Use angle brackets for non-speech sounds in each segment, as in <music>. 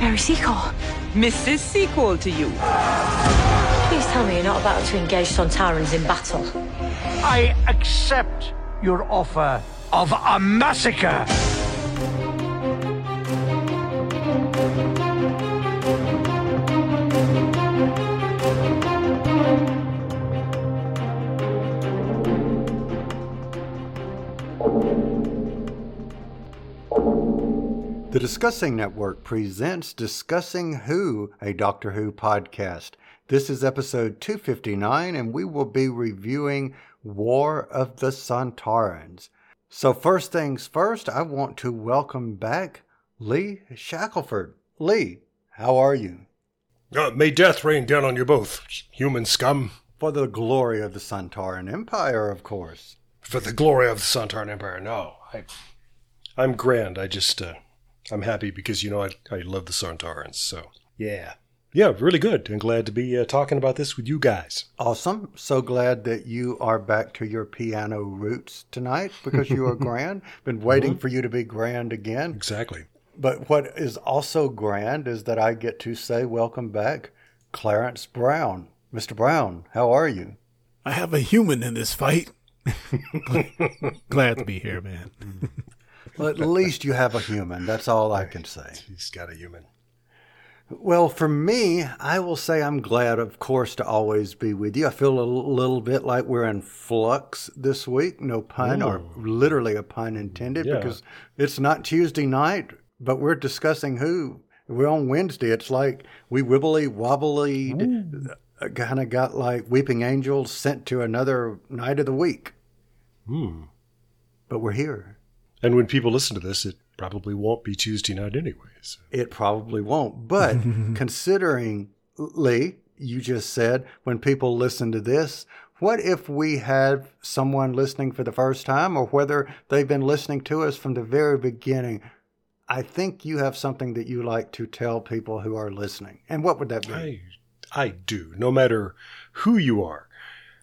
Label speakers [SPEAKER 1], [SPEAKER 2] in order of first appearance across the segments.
[SPEAKER 1] Mary Seacole.
[SPEAKER 2] Mrs. Seacole to you.
[SPEAKER 1] Please tell me you're not about to engage Sontarans in battle.
[SPEAKER 3] I accept your offer of a massacre.
[SPEAKER 4] Discussing Network presents Discussing Who, a Doctor Who podcast. This is episode 259, and we will be reviewing War of the Sontarans. So, first things first, I want to welcome back Lee Shackelford. Lee, how are you?
[SPEAKER 5] Uh, may death rain down on you both, human scum.
[SPEAKER 4] For the glory of the Sontaran Empire, of course.
[SPEAKER 5] For the glory of the Sontaran Empire, no. I, I'm grand. I just, uh, I'm happy because, you know, I, I love the Sontarans, so yeah. Yeah, really good. I'm glad to be uh, talking about this with you guys.
[SPEAKER 4] Awesome. So glad that you are back to your piano roots tonight because you are <laughs> grand. Been waiting for you to be grand again.
[SPEAKER 5] Exactly.
[SPEAKER 4] But what is also grand is that I get to say welcome back, Clarence Brown. Mr. Brown, how are you?
[SPEAKER 6] I have a human in this fight. <laughs> Glad to be here, man. <laughs>
[SPEAKER 4] Well, at least you have a human. That's all I can say.
[SPEAKER 5] He's got a human.
[SPEAKER 4] Well, for me, I will say I'm glad, of course, to always be with you. I feel a little bit like we're in flux this week. No pun, or literally a pun intended,
[SPEAKER 5] Yeah.
[SPEAKER 4] because it's not Tuesday night, but we're discussing who. We're on Wednesday. It's like we wibbly wobbly kind of got like weeping angels sent to another night of the week.
[SPEAKER 5] Hmm.
[SPEAKER 4] But we're here.
[SPEAKER 5] And when people listen to this, it probably won't be Tuesday night anyways.
[SPEAKER 4] It probably won't. But <laughs> considering, Lee, you just said when people listen to this, what if we had someone listening for the first time or whether they've been listening to us from the very beginning? I think you have something that you like to tell people who are listening. And what would that be?
[SPEAKER 5] I, I do. No matter who you are,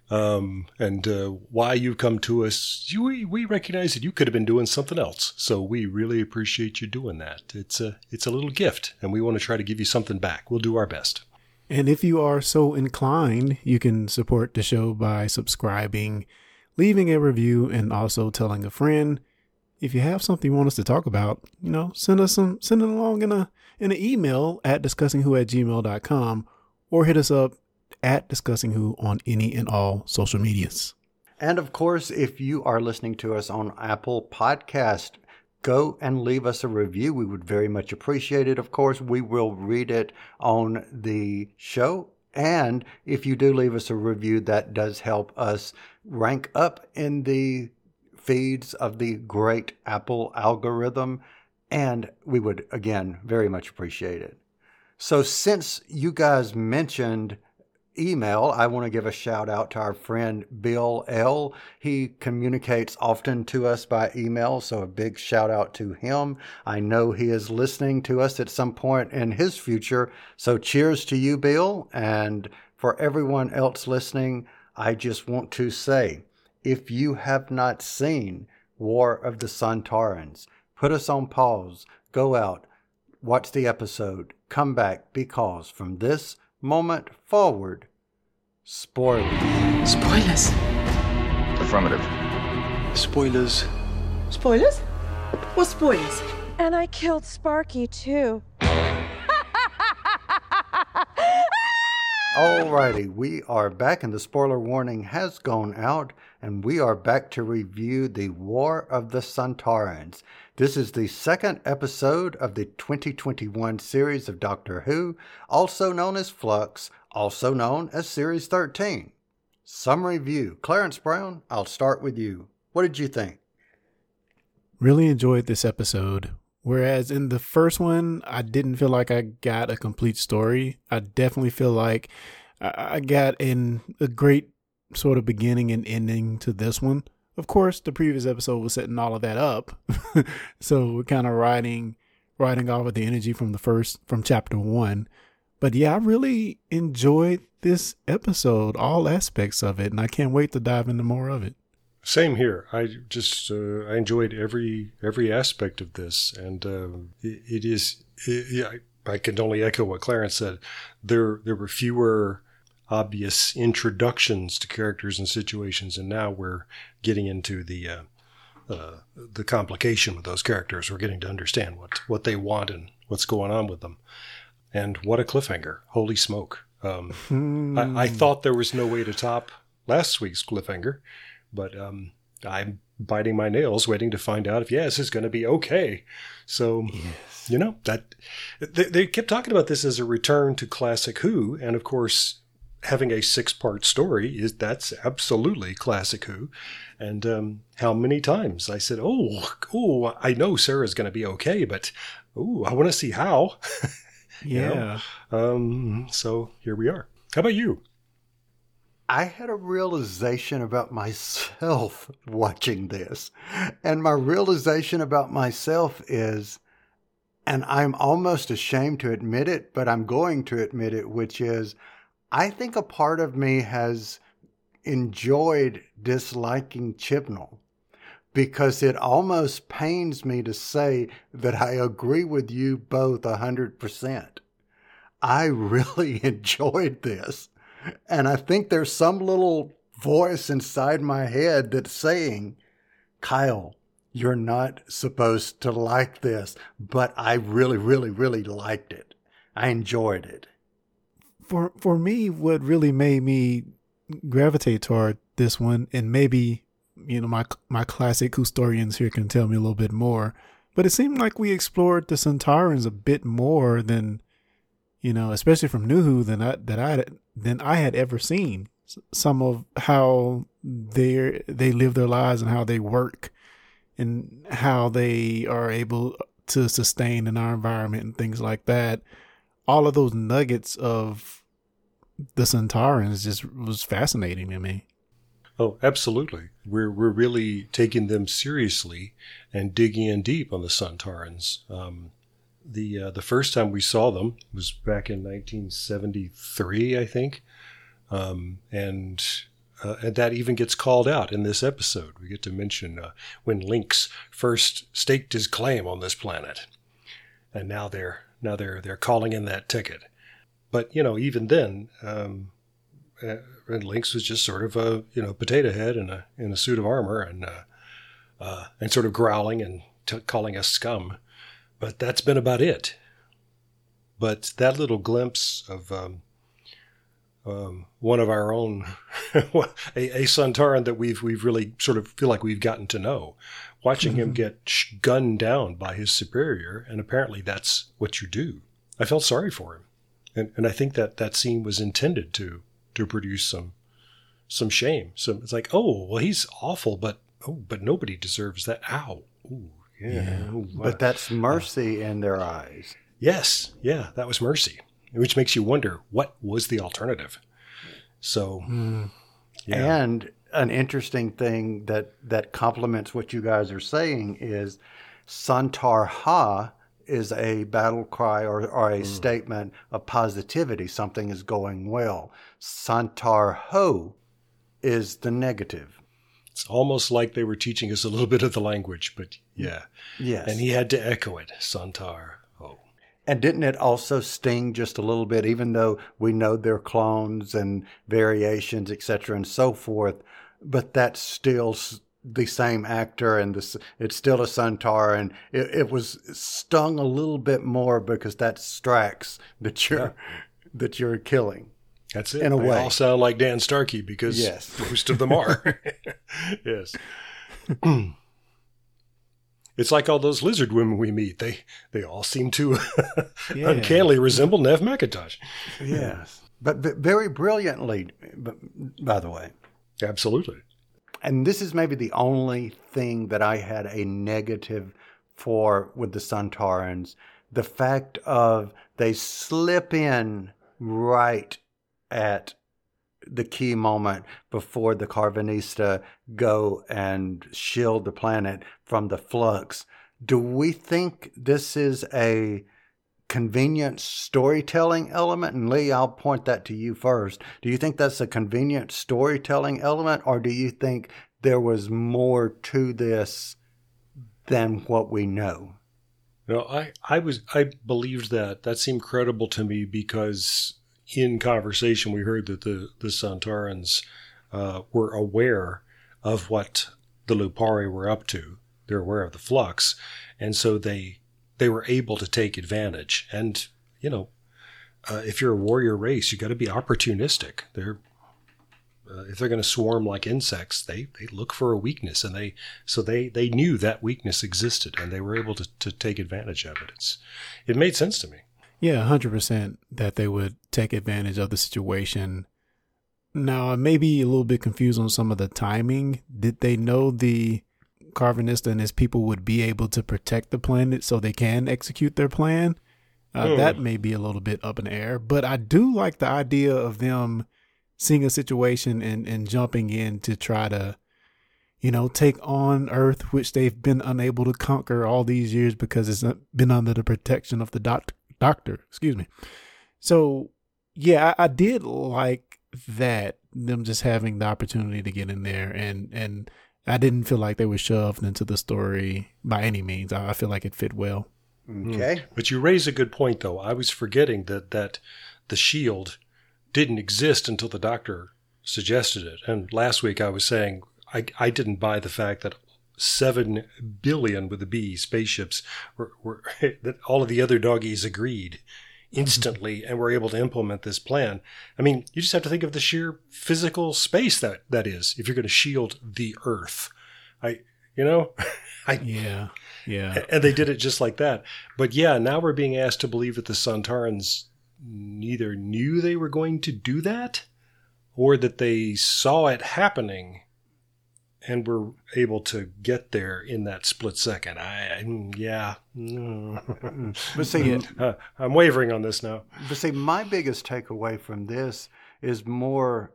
[SPEAKER 5] um, and uh, why you've come to us, you, we, we recognize that you could have been doing something else. So we really appreciate you doing that. It's a it's a little gift, and we want to try to give you something back. We'll do our best.
[SPEAKER 6] And if you are so inclined, you can support the show by subscribing, leaving a review, and also telling a friend. If you have something you want us to talk about, you know, send us some send it along in a in an email at discussingwho at gmail.com or hit us up at discussing who on any and all social medias.
[SPEAKER 4] And of course, if you are listening to us on Apple Podcast, go and leave us a review. We would very much appreciate it. Of course, we will read it on the show. And if you do leave us a review, that does help us rank up in the feeds of the great Apple algorithm. And we would, again, very much appreciate it. So, since you guys mentioned email, I want to give a shout out to our friend Bill L. He communicates often to us by email, so a big shout out to him. I know he is listening to us at some point in his future. So cheers to you, Bill. And for everyone else listening, I just want to say if you have not seen War of the Sontarans, put us on pause, go out, watch the episode, come back because from this moment forward, spoilers.
[SPEAKER 1] Spoilers.
[SPEAKER 7] Affirmative.
[SPEAKER 8] Spoilers.
[SPEAKER 9] Spoilers? What spoilers?
[SPEAKER 10] And I killed Sparky too. <laughs>
[SPEAKER 4] Alrighty, we are back, and the spoiler warning has gone out, and we are back to review the War of the Sontarans. This is the second episode of the 2021 series of Doctor Who, also known as Flux, also known as Series 13. Summary view. Clarence Brown, I'll start with you. What did you think?
[SPEAKER 6] Really enjoyed this episode. Whereas in the first one, I didn't feel like I got a complete story. I definitely feel like I got in a great sort of beginning and ending to this one. Of course, the previous episode was setting all of that up, <laughs> so we're kind of riding, riding off with the energy from the first, from chapter one. But yeah, I really enjoyed this episode, all aspects of it, and I can't wait to dive into more of it.
[SPEAKER 5] Same here. I just uh, I enjoyed every every aspect of this, and uh, it, it is it, yeah, I can only echo what Clarence said. There, there were fewer obvious introductions to characters and situations, and now we're getting into the uh, uh, the complication with those characters. We're getting to understand what what they want and what's going on with them. And what a cliffhanger! Holy smoke! Um, I, I, thought there was no way to top last week's cliffhanger, but um, I'm biting my nails, waiting to find out if yes, it's going to be okay. So, yes. you know that they, they kept talking about this as a return to classic Who, and of course, having a six-part story is that's absolutely classic Who. And um, how many times I said, "Oh, oh, I know Sarah's going to be okay, but oh, I want to see how." <laughs>
[SPEAKER 6] yeah.
[SPEAKER 5] know? Um. So here we are. How about you?
[SPEAKER 4] I had a realization about myself <laughs> watching this. And my realization about myself is, and I'm almost ashamed to admit it, but I'm going to admit it, which is, I think a part of me has enjoyed disliking Chibnall because it almost pains me to say that I agree with you both 100%. I really <laughs> enjoyed this. And I think there's some little voice inside my head that's saying, Kyle, you're not supposed to like this, but I really, really, really liked it. I enjoyed it.
[SPEAKER 6] For for me, what really made me gravitate toward this one, and maybe you know my my classic historians here can tell me a little bit more, but it seemed like we explored the Sontarans a bit more than you know, especially from Who than I that I than I had ever seen. Some of how they they live their lives and how they work, and how they are able to sustain in our environment and things like that. All of those nuggets of the Sontarans just was fascinating to me.
[SPEAKER 5] Oh, absolutely. We're we're really taking them seriously and digging in deep on the Sontarans. Um, the uh, the first time we saw them was back in 1973, I think, um, and uh, and that even gets called out in this episode. We get to mention uh, when Lynx first staked his claim on this planet, and now they're now they're they're calling in that ticket. But you know, even then, um, uh, Lynx was just sort of a you know potato head in a in a suit of armor and uh, uh, and sort of growling and t- calling us scum but that's been about it. But that little glimpse of um, um, one of our own, <laughs> a, a Sontaran that we've we've really sort of feel like we've gotten to know, watching him get gunned down by his superior, and apparently that's what you do. I felt sorry for him, and and I think that that scene was intended to to produce some some shame. So it's like, oh well, he's awful, but oh, but nobody deserves that. Ow, ooh, yeah. yeah.
[SPEAKER 4] But that's mercy in their eyes.
[SPEAKER 5] Yes. Yeah, that was mercy, which makes you wonder what was the alternative. So,
[SPEAKER 4] mm. yeah. and an interesting thing that that complements what you guys are saying is Sontar Ha is a battle cry or, or a mm. statement of positivity. Something is going well. Sontar Ho is the negative.
[SPEAKER 5] It's almost like they were teaching us a little bit of the language, but yeah.
[SPEAKER 4] Yes.
[SPEAKER 5] And he had to echo it, Sontar. Oh.
[SPEAKER 4] And didn't it also sting just a little bit, even though we know they're clones and variations, etc., and so forth? But that still the same actor, and this, it's still a Sontar, and it, it, was stung a little bit more because that's Strax that you're yeah. <laughs> that you're killing.
[SPEAKER 5] That's it. In a they way, all sound like Dan Starkey because yes. most of them are. <laughs> yes. <clears throat> it's like all those lizard women we meet. They they all seem to <laughs> yeah. uncannily resemble Neve McIntosh.
[SPEAKER 4] Yes, but, but very brilliantly. By the way,
[SPEAKER 5] absolutely.
[SPEAKER 4] And this is maybe the only thing that I had a negative for with the Sontarans. The fact of they slip in right at the key moment before the Karvanista go and shield the planet from the flux. Do we think this is a convenient storytelling element? And Lee, I'll point that to you first. Do you think that's a convenient storytelling element, or do you think there was more to this than what we know?
[SPEAKER 5] No, I, I was I believed that. That seemed credible to me because in conversation we heard that the the Sontarans uh, were aware of what the Lupari were up to. They're aware of the flux, and so they they were able to take advantage. And you know, uh, if you're a warrior race, you got to be opportunistic. They're uh, if they're going to swarm like insects, they, they look for a weakness, and they so they they knew that weakness existed, and they were able to, to take advantage of it. It's it made sense to me.
[SPEAKER 6] Yeah, hundred percent that they would take advantage of the situation. Now, I may be a little bit confused on some of the timing. Did they know the Karvanista and his people would be able to protect the planet so they can execute their plan? Uh,
[SPEAKER 5] Hmm.
[SPEAKER 6] That may be a little bit up in the air, but I do like the idea of them seeing a situation and, and jumping in to try to, you know, take on Earth, which they've been unable to conquer all these years because it's been under the protection of the doc- doctor. Excuse me. So, yeah, I, I did like that them just having the opportunity to get in there and and I didn't feel like they were shoved into the story by any means. I, I feel like it fit well. Mm-hmm.
[SPEAKER 4] Okay.
[SPEAKER 5] But you raise a good point, though. I was forgetting that that the shield didn't exist until the doctor suggested it. And last week I was saying I, I didn't buy the fact that seven billion with the B spaceships were, were <laughs> that all of the other doggies agreed Mm-hmm. instantly and were able to implement this plan. I mean, you just have to think of the sheer physical space that that is if you're going to shield the Earth. I, you know, <laughs> I
[SPEAKER 6] Yeah. Yeah.
[SPEAKER 5] and they did it just like that. But yeah, now we're being asked to believe that the Sontarans neither knew they were going to do that or that they saw it happening and were able to get there in that split second. I, yeah.
[SPEAKER 4] But see, <laughs>
[SPEAKER 5] Uh, I'm wavering on this now.
[SPEAKER 4] But see, my biggest takeaway from this is more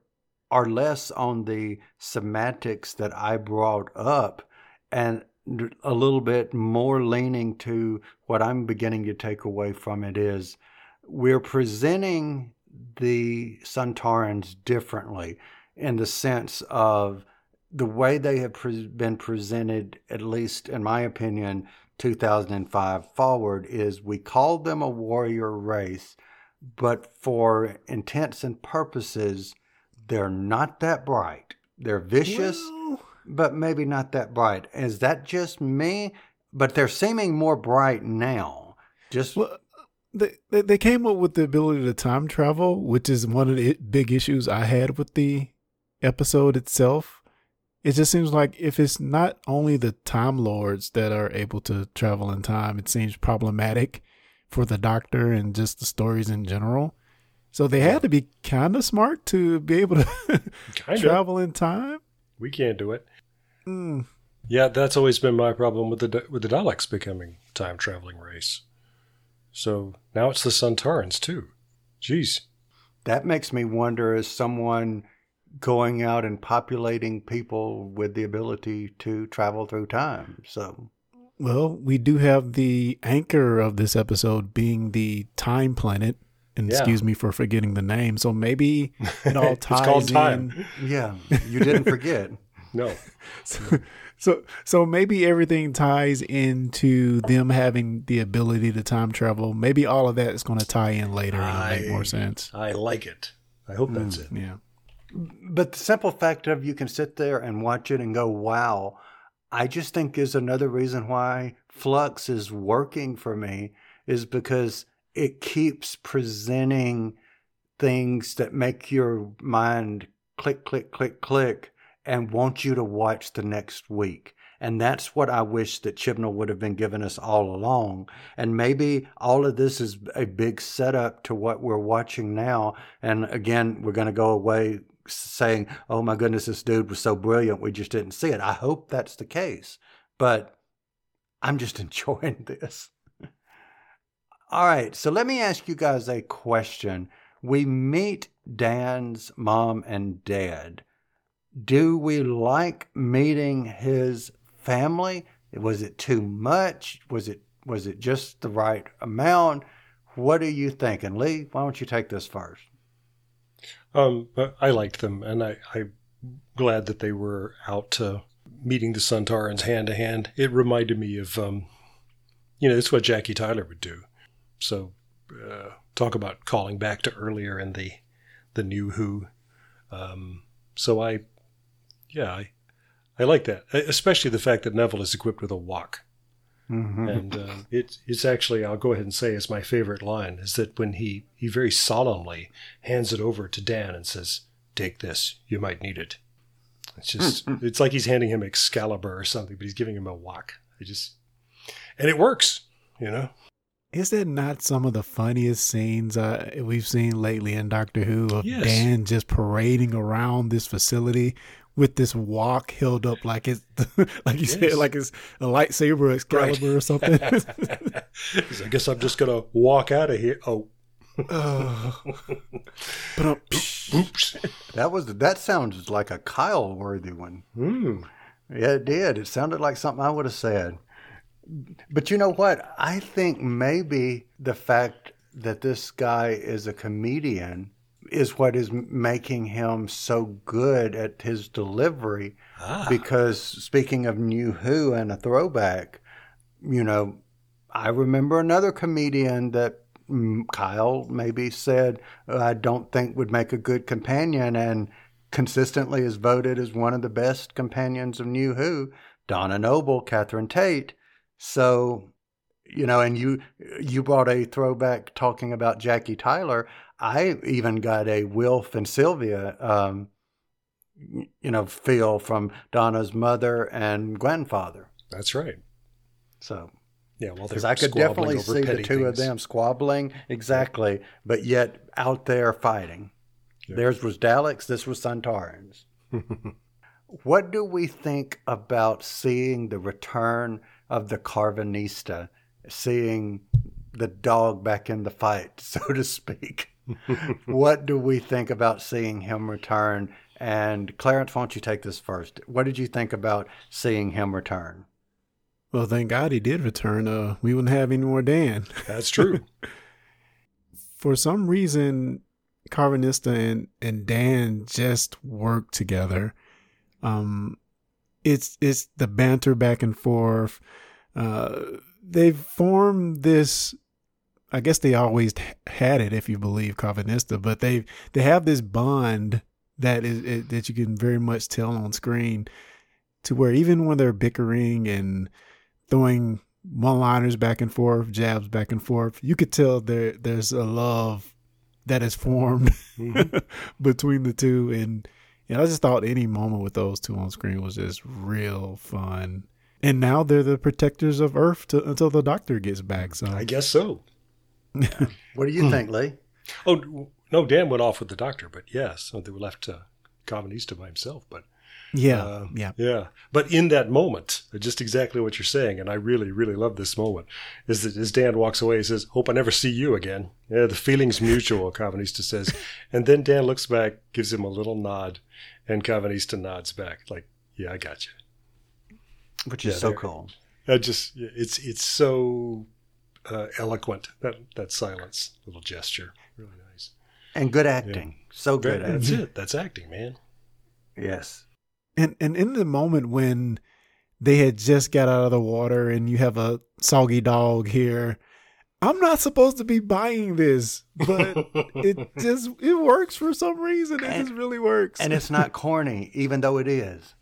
[SPEAKER 4] or less on the semantics that I brought up and a little bit more leaning to what I'm beginning to take away from it is we're presenting the Sontarans differently in the sense of the way they have pre- been presented, at least in my opinion, 2005 forward, is we called them a warrior race, but for intents and purposes, they're not that bright. They're vicious, but maybe not that bright. Is that just me? But they're seeming more bright now. Just
[SPEAKER 6] Well, they, they they came up with the ability to time travel, which is one of the big issues I had with the episode itself. It just seems like if it's not only the Time Lords that are able to travel in time, it seems problematic for the Doctor and just the stories in general. So they had to be kind of smart to be able to <laughs> travel in time.
[SPEAKER 5] We can't do it.
[SPEAKER 6] Mm.
[SPEAKER 5] Yeah, that's always been my problem with the with the Daleks becoming time traveling race. So now it's the Sontarans too. Jeez.
[SPEAKER 4] that makes me wonder is someone going out and populating people with the ability to travel through time. So
[SPEAKER 6] Well, we do have the anchor of this episode being the Time Planet. And
[SPEAKER 5] Yeah.
[SPEAKER 6] excuse me for forgetting the name. So maybe it all <laughs>
[SPEAKER 5] It's
[SPEAKER 6] ties
[SPEAKER 5] called
[SPEAKER 6] in.
[SPEAKER 5] time.
[SPEAKER 4] yeah, you didn't forget. <laughs>
[SPEAKER 5] No.
[SPEAKER 6] So, so, so maybe everything ties into them having the ability to time travel. Maybe all of that is going to tie in later and it'll make more sense.
[SPEAKER 5] I like it. I hope that's mm, it.
[SPEAKER 6] Yeah.
[SPEAKER 4] But the simple fact of you can sit there and watch it and go, wow, I just think is another reason why Flux is working for me is because it keeps presenting things that make your mind click, click, click, click and want you to watch the next week. And that's what I wish that Chibnall would have been giving us all along. And maybe all of this is a big setup to what we're watching now. And again, we're going to go away saying, oh my goodness, this dude was so brilliant, we just didn't see it. I hope that's the case. But I'm just <laughs> enjoying this. All right, so let me ask you guys a question. We meet Dan's mom and dad. Do we like meeting his family? Was it too much? Was it was it just the right amount? What are you thinking, Lee? Why don't you take this first?
[SPEAKER 5] Um, but I liked them, and I, I'm glad that they were out meeting the Sontarans hand to hand. It reminded me of, um, you know, it's what Jackie Tyler would do. So, uh, talk about calling back to earlier in the the new Who. Um, so I, yeah, I, I like that, especially the fact that Neville is equipped with a wok.
[SPEAKER 4] Mm-hmm.
[SPEAKER 5] And uh, it, it's actually, I'll go ahead and say, is my favorite line is that when he, he very solemnly hands it over to Dan and says, Take this, you might need it. It's just, it's like he's handing him Excalibur or something, but he's giving him a wok. I just, and it works, you know?
[SPEAKER 6] Is that not some of the funniest scenes uh, we've seen lately in Doctor Who of
[SPEAKER 5] Yes.
[SPEAKER 6] Dan just parading around this facility with this walk held up like it's <laughs> like you said, like it's a lightsaber or Excalibur or something? <laughs>
[SPEAKER 5] I guess I'm just going to walk out of here. Oh, <sighs>
[SPEAKER 6] but um, <laughs>
[SPEAKER 5] oops.
[SPEAKER 4] That was that sounds like a Kyle worthy one.
[SPEAKER 5] Hmm.
[SPEAKER 4] Yeah, it did. It sounded like something I would have said. But you know what? I think maybe the fact that this guy is a comedian is what is making him so good at his delivery.
[SPEAKER 5] Ah.
[SPEAKER 4] Because speaking of New Who and a throwback, you know, I remember another comedian that Kyle maybe said I don't think would make a good companion and consistently is voted as one of the best companions of New Who, Donna Noble, Catherine Tate. So, you know, and you you brought a throwback talking about Jackie Tyler. I even got a Wilf and Sylvia, um, you know, feel from Donna's mother and grandfather.
[SPEAKER 5] That's right.
[SPEAKER 4] So
[SPEAKER 5] Yeah, well,
[SPEAKER 4] because I could definitely see the two of them squabbling exactly, but yet out there fighting. Theirs was Daleks, this was Sontarans. <laughs> what do we think about seeing the return of the Karvanista, seeing the dog back in the fight, <laughs> so to speak? what do we think about seeing him return? And Clarence, why don't you take this first? What did you think about seeing him return?
[SPEAKER 6] well, thank God he did return. Uh, we wouldn't have any more Dan.
[SPEAKER 5] That's true. <laughs>
[SPEAKER 6] For some reason, Karvanista and, and Dan just work together. Um, it's it's the banter back and forth. Uh, they've formed this. I guess they always had it, if you believe Karvanista, but they they have this bond that is it, that you can very much tell on screen, to where even when they're bickering and throwing one-liners back and forth, jabs back and forth, you could tell there there's a love that is formed mm-hmm. <laughs> between the two, and know, I just thought any moment with those two on screen was just real fun. And now they're the protectors of Earth to, until the Doctor gets back. So
[SPEAKER 5] I guess so. <laughs>
[SPEAKER 4] What do you hmm. think, Lee?
[SPEAKER 5] Oh no, Dan went off with the doctor, but yes, so they were left uh, to Karvanista by himself. But
[SPEAKER 6] yeah,
[SPEAKER 5] uh,
[SPEAKER 6] yeah,
[SPEAKER 5] yeah. But in that moment, uh, just exactly what you're saying, and I really, really love this moment, is that as Dan walks away, he says, "Hope I never see you again." Yeah, the feeling's mutual. <laughs> Karvanista says, and then Dan looks back, gives him a little nod, and Karvanista nods back, like, "Yeah, I got you."
[SPEAKER 4] Which is
[SPEAKER 5] Yeah,
[SPEAKER 4] so cool.
[SPEAKER 5] I just, it's it's so uh, eloquent that that silence, little gesture, really nice.
[SPEAKER 4] And good acting. So good
[SPEAKER 5] That's it. That's acting, man.
[SPEAKER 4] Yes.
[SPEAKER 6] and and in the moment when they had just got out of the water, and you have a soggy dog here. I'm not supposed to be buying this, but <laughs> it just it works for some reason. It
[SPEAKER 4] And-
[SPEAKER 6] just really works.
[SPEAKER 4] And it's not corny, even though it is.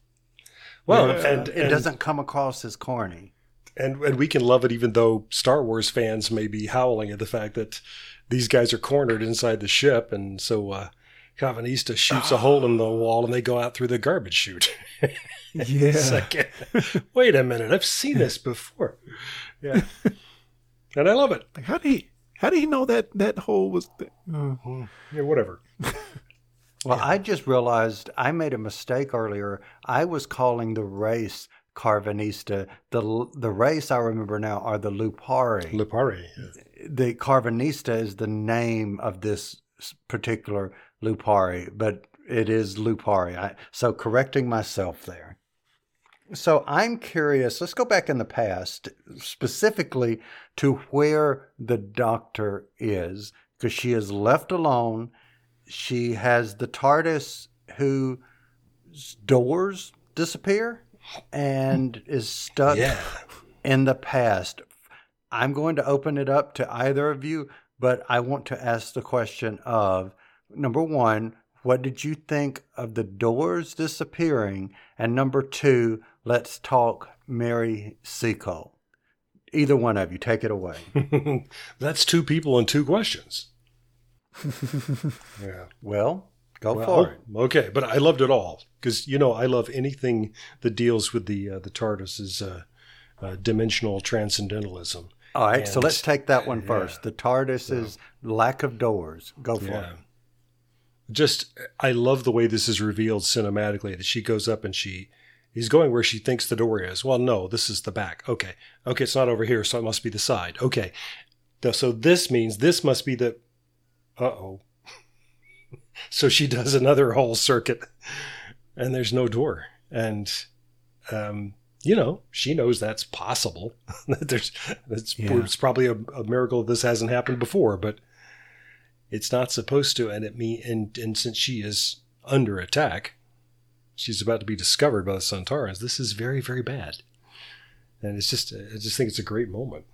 [SPEAKER 5] Well,
[SPEAKER 6] Yeah.
[SPEAKER 5] and,
[SPEAKER 4] It doesn't come across as corny.
[SPEAKER 5] and and we can love it even though Star Wars fans may be howling at the fact that these guys are cornered inside the ship, and so uh, Karvanista shoots a hole in the wall, and they go out through the garbage chute. <laughs>
[SPEAKER 6] yeah, <laughs>
[SPEAKER 5] It's like, wait a minute, I've seen this before. Yeah, <laughs> and I love it.
[SPEAKER 6] Like, how did he? How did he know that that hole was? Th- uh,
[SPEAKER 5] Yeah, whatever.
[SPEAKER 4] Well, I just realized I made a mistake earlier. I was calling the race Karvanista. The the race I remember now are the Lupari.
[SPEAKER 5] Lipari.
[SPEAKER 4] the Karvanista is the name of this particular Lupari, but it is Lupari. I, so correcting myself there. So I'm curious. Let's go back in the past, specifically to where the doctor is, because she is left alone. She has the TARDIS whose doors disappear and is stuck
[SPEAKER 5] Yeah.
[SPEAKER 4] in the past. I'm going to open it up to either of you, but I want to ask the question of number one, what did you think of the doors disappearing? And number two, let's talk Mary Seacole. Either one of you, take it away. <laughs>
[SPEAKER 5] That's two people and two questions. <laughs> yeah.
[SPEAKER 4] Well, go
[SPEAKER 5] well,
[SPEAKER 4] for it.
[SPEAKER 5] Okay, but I loved it all because you know I love anything that deals with the uh, the TARDIS's uh, uh, dimensional transcendentalism.
[SPEAKER 4] All right, and, so let's take that one first. Yeah. The TARDIS's yeah. lack of doors. Go for yeah. it.
[SPEAKER 5] Just, I love the way this is revealed cinematically. That she goes up and she is going where she thinks the door is. Well, no, this is the back. Okay, okay, it's not over here, so it must be the side. Okay, so this means this must be the. Uh oh. <laughs> so she does another whole circuit, and there's no door, and um, you know, she knows that's possible. <laughs> that There's, that's yeah. it's probably a, a, miracle this hasn't happened before, but it's not supposed to. And it me and and since she is under attack, she's about to be discovered by the Sontarans. This is very very bad, and it's just I just think it's a great moment.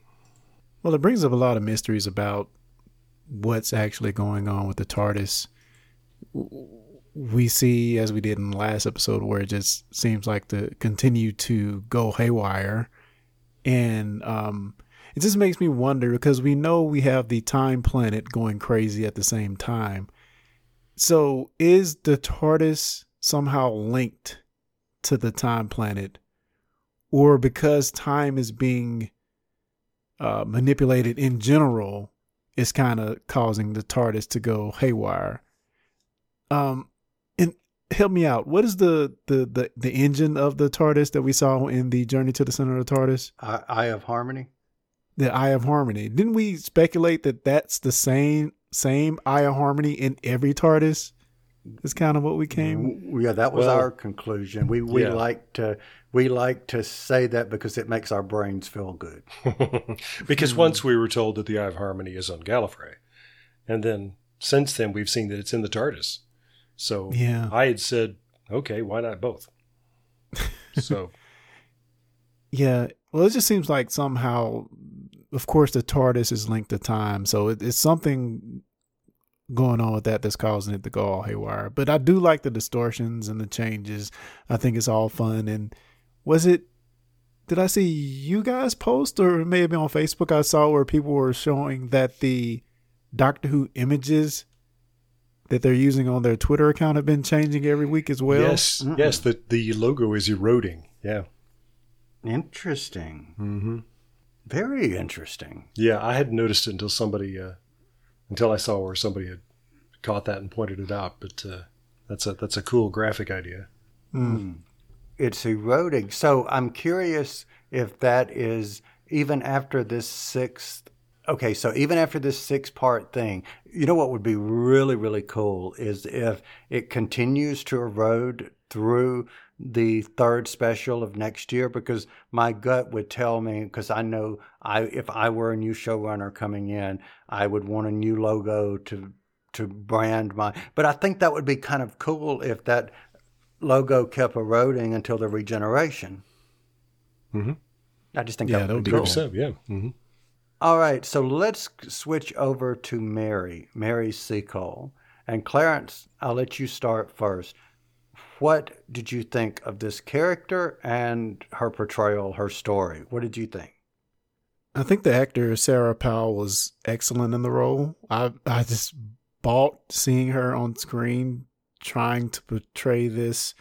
[SPEAKER 6] Well, it brings up a lot of mysteries about what's actually going on with the TARDIS we see, as we did in the last episode, where it just seems like to continue to go haywire. And um, it just makes me wonder because we know we have the time planet going crazy at the same time. So is the TARDIS somehow linked to the time planet? Or because time is being uh, manipulated in general, it's kind of causing the TARDIS to go haywire? Um, and help me out. What is the, the the the engine of the TARDIS that we saw in the Journey to the Center of the TARDIS?
[SPEAKER 4] Eye of Harmony.
[SPEAKER 6] The Eye of Harmony. Didn't we speculate that that's the same same Eye of Harmony in every TARDIS? Is kind of what we came.
[SPEAKER 4] Yeah, that was well, our conclusion. We we yeah. like to we like to say that because it makes our brains feel good. <laughs>
[SPEAKER 5] because once we were told that the Eye of Harmony is on Gallifrey, and then since then we've seen that it's in the TARDIS. So yeah. I had said, okay, why not both? So <laughs>
[SPEAKER 6] yeah, well, it just seems like somehow, of course, the TARDIS is linked to time, so it, it's something going on with that that's causing it to go all haywire. But I do like the distortions and the changes. I think it's all fun. And was it? Did I see you guys post, or it may have been on Facebook? I saw where people were showing that the Doctor Who images that they're using on their Twitter account have been changing every week as well.
[SPEAKER 5] Yes, mm yes, the the logo is eroding. Yeah,
[SPEAKER 4] interesting.
[SPEAKER 5] Mm-hmm.
[SPEAKER 4] Very interesting.
[SPEAKER 5] Yeah, I hadn't noticed it until somebody, uh, until I saw where somebody had caught that and pointed it out. But uh, that's a that's a cool graphic idea.
[SPEAKER 4] Mm. It's eroding. So I'm curious if that is even after this sixth okay, so even after this six part thing, you know what would be really, really cool is if it continues to erode through the third special of next year because my gut would tell me because I know I if I were a new showrunner coming in, I would want a new logo to to brand my but I think that would be kind of cool if that logo kept eroding until the regeneration.
[SPEAKER 5] Mm-hmm. I
[SPEAKER 4] just think yeah, that would, that would be, cool.
[SPEAKER 5] yeah. Mm-hmm.
[SPEAKER 4] All right, so let's switch over to Mary, Mary Seacole. And Clarence, I'll let you start first. What did you think of this character and her portrayal, her story? What did you think?
[SPEAKER 6] I think the actor Sara Powell was excellent in the role. I I just bought seeing her on screen trying to portray this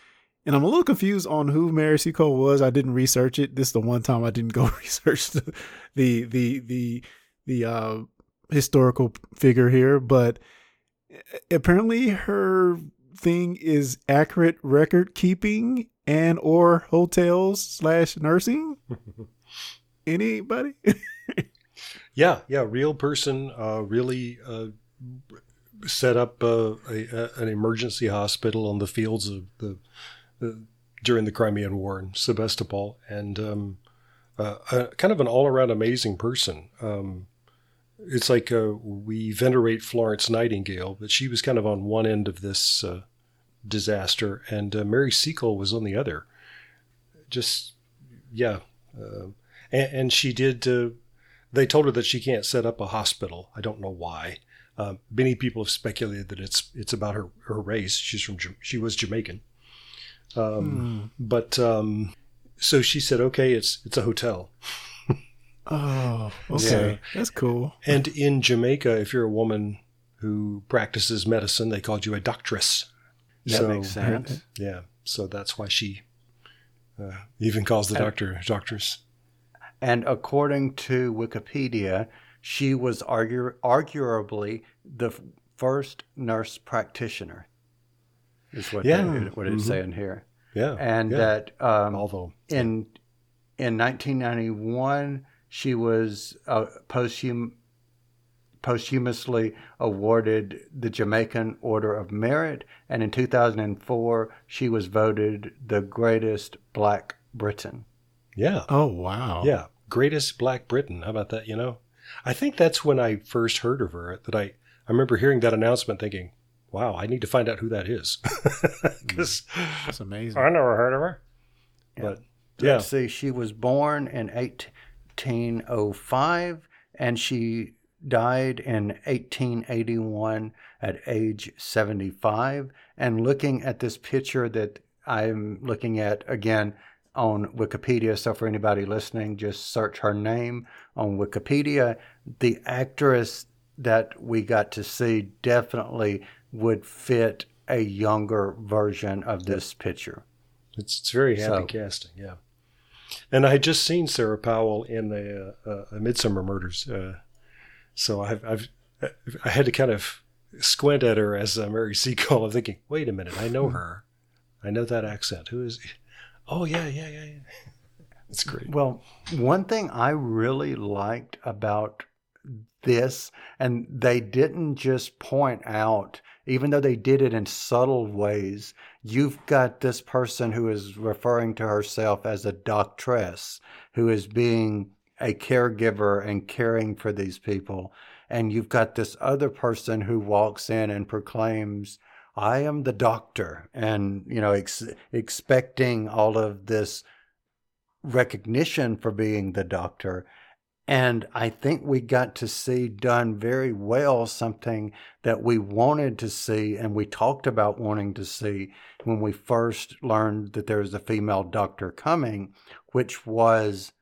[SPEAKER 6] and I'm a little confused on who Mary Seacole was. I didn't research it. This is the one time I didn't go <laughs> research the the the the, the uh, historical figure here, but apparently her thing is accurate record keeping and or hotels slash nursing. <laughs> Anybody? <laughs>
[SPEAKER 5] yeah, yeah, real person, uh, really uh, set up uh, a, a, an emergency hospital on the fields of the during the Crimean War in Sebastopol, and um, uh, a, kind of an all-around amazing person. Um, it's like uh, we venerate Florence Nightingale, but she was kind of on one end of this uh, disaster, and uh, Mary Seacole was on the other. Just yeah, uh, and, and, she did uh, they told her that she can't set up a hospital. I don't know why. Um, many people have speculated that it's it's about her her race. She's from she was Jamaican. Um, hmm. But um, so she said, okay, it's it's a hotel.
[SPEAKER 6] Oh, okay, so, that's cool.
[SPEAKER 5] And in Jamaica, if you're a woman who practices medicine, they called you a doctress.
[SPEAKER 4] That so, makes sense.
[SPEAKER 5] Yeah, so that's why she uh, even calls the doctor doctress.
[SPEAKER 4] And according to Wikipedia, she was argu- arguably the first nurse practitioner. Is what yeah. they, what it's mm-hmm. saying here.
[SPEAKER 5] Yeah,
[SPEAKER 4] and
[SPEAKER 5] yeah.
[SPEAKER 4] that um, although in in 1991 she was uh, posthum posthumously awarded the Jamaican Order of Merit, and in 2004 she was voted the greatest Black Briton.
[SPEAKER 5] Yeah.
[SPEAKER 6] Oh wow.
[SPEAKER 5] Yeah, greatest Black Briton. How about that? You know, I think that's when I first heard of her. That I I remember hearing that announcement, thinking, "Wow, I need to find out who that is," <laughs>
[SPEAKER 6] because that's amazing.
[SPEAKER 5] I never heard of her.
[SPEAKER 4] Yeah. But yeah, let's see. She was born in 1805, and she died in 1881 at age 75. And looking at this picture that I'm looking at again on Wikipedia, so for anybody listening, just search her name on Wikipedia. The actress that we got to see definitely would fit a younger version of this picture.
[SPEAKER 5] It's, it's very happy so, casting, yeah. And I had just seen Sara Powell in the uh, uh, Midsomer Murders uh, so I've, I've I had to kind of squint at her as uh, Mary <laughs> Seacole. I'm thinking, wait a minute, I know her. I know that accent. Who is? Oh yeah, yeah, yeah, yeah. <laughs> That's great.
[SPEAKER 4] Well, one thing I really liked about this, and they didn't just point out, even though they did it in subtle ways. You've got this person who is referring to herself as a doctress, who is being a caregiver and caring for these people. And you've got this other person who walks in and proclaims, I am the doctor, and, you know, ex- expecting all of this recognition for being the doctor. And I think we got to see done very well something that we wanted to see and we talked about wanting to see when we first learned that there was a female doctor coming, which was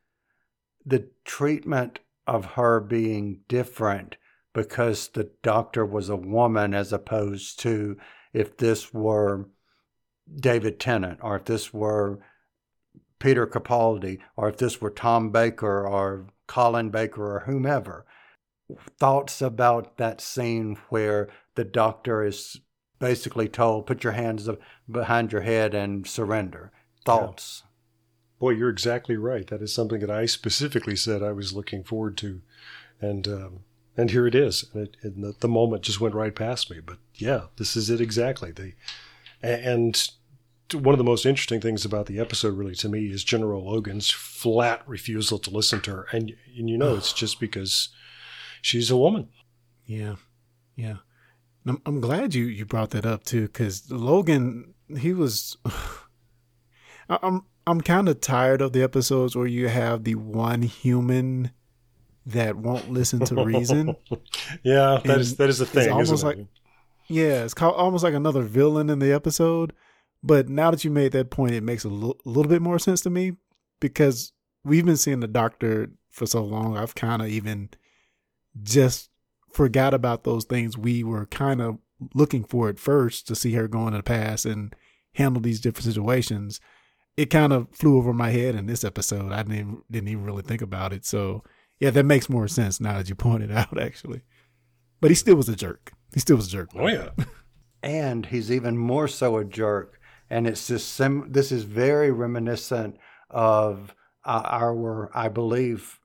[SPEAKER 4] the treatment of her being different because the doctor was a woman as opposed to if this were David Tennant or if this were Peter Capaldi or if this were Tom Baker or Colin Baker or whomever. Thoughts about that scene where the doctor is basically told, put your hands behind your head and surrender. Thoughts.
[SPEAKER 5] Boy, you're exactly right. That is something that I specifically said I was looking forward to, and um, and here it is. And, it, and the, the, moment just went right past me. But yeah, this is it exactly. The and one of the most interesting things about the episode, really, to me, is General Logan's flat refusal to listen to her, and and you know it's <sighs> just because she's a woman.
[SPEAKER 6] Yeah, yeah. I'm, I'm glad you you brought that up too, because Logan, he was. <sighs> I'm I'm kind of tired of the episodes where you have the one human that won't listen to reason. <laughs>
[SPEAKER 5] yeah, that and is that is the thing.
[SPEAKER 6] It's almost like yeah, it's called, almost like another villain in the episode. But now that you made that point, it makes a l- little bit more sense to me because we've been seeing the doctor for so long. I've kind of even just forgot about those things we were kind of looking for at first to see her go in the past and handle these different situations it kind of flew over my head in this episode. I didn't even, didn't even really think about it. So yeah, that makes more sense now that you <laughs> pointed out actually. But he still was a jerk. He still was a jerk.
[SPEAKER 5] Oh yeah. <laughs>
[SPEAKER 4] and he's even more so a jerk. And it's just sim- this is very reminiscent of uh, our, I believe,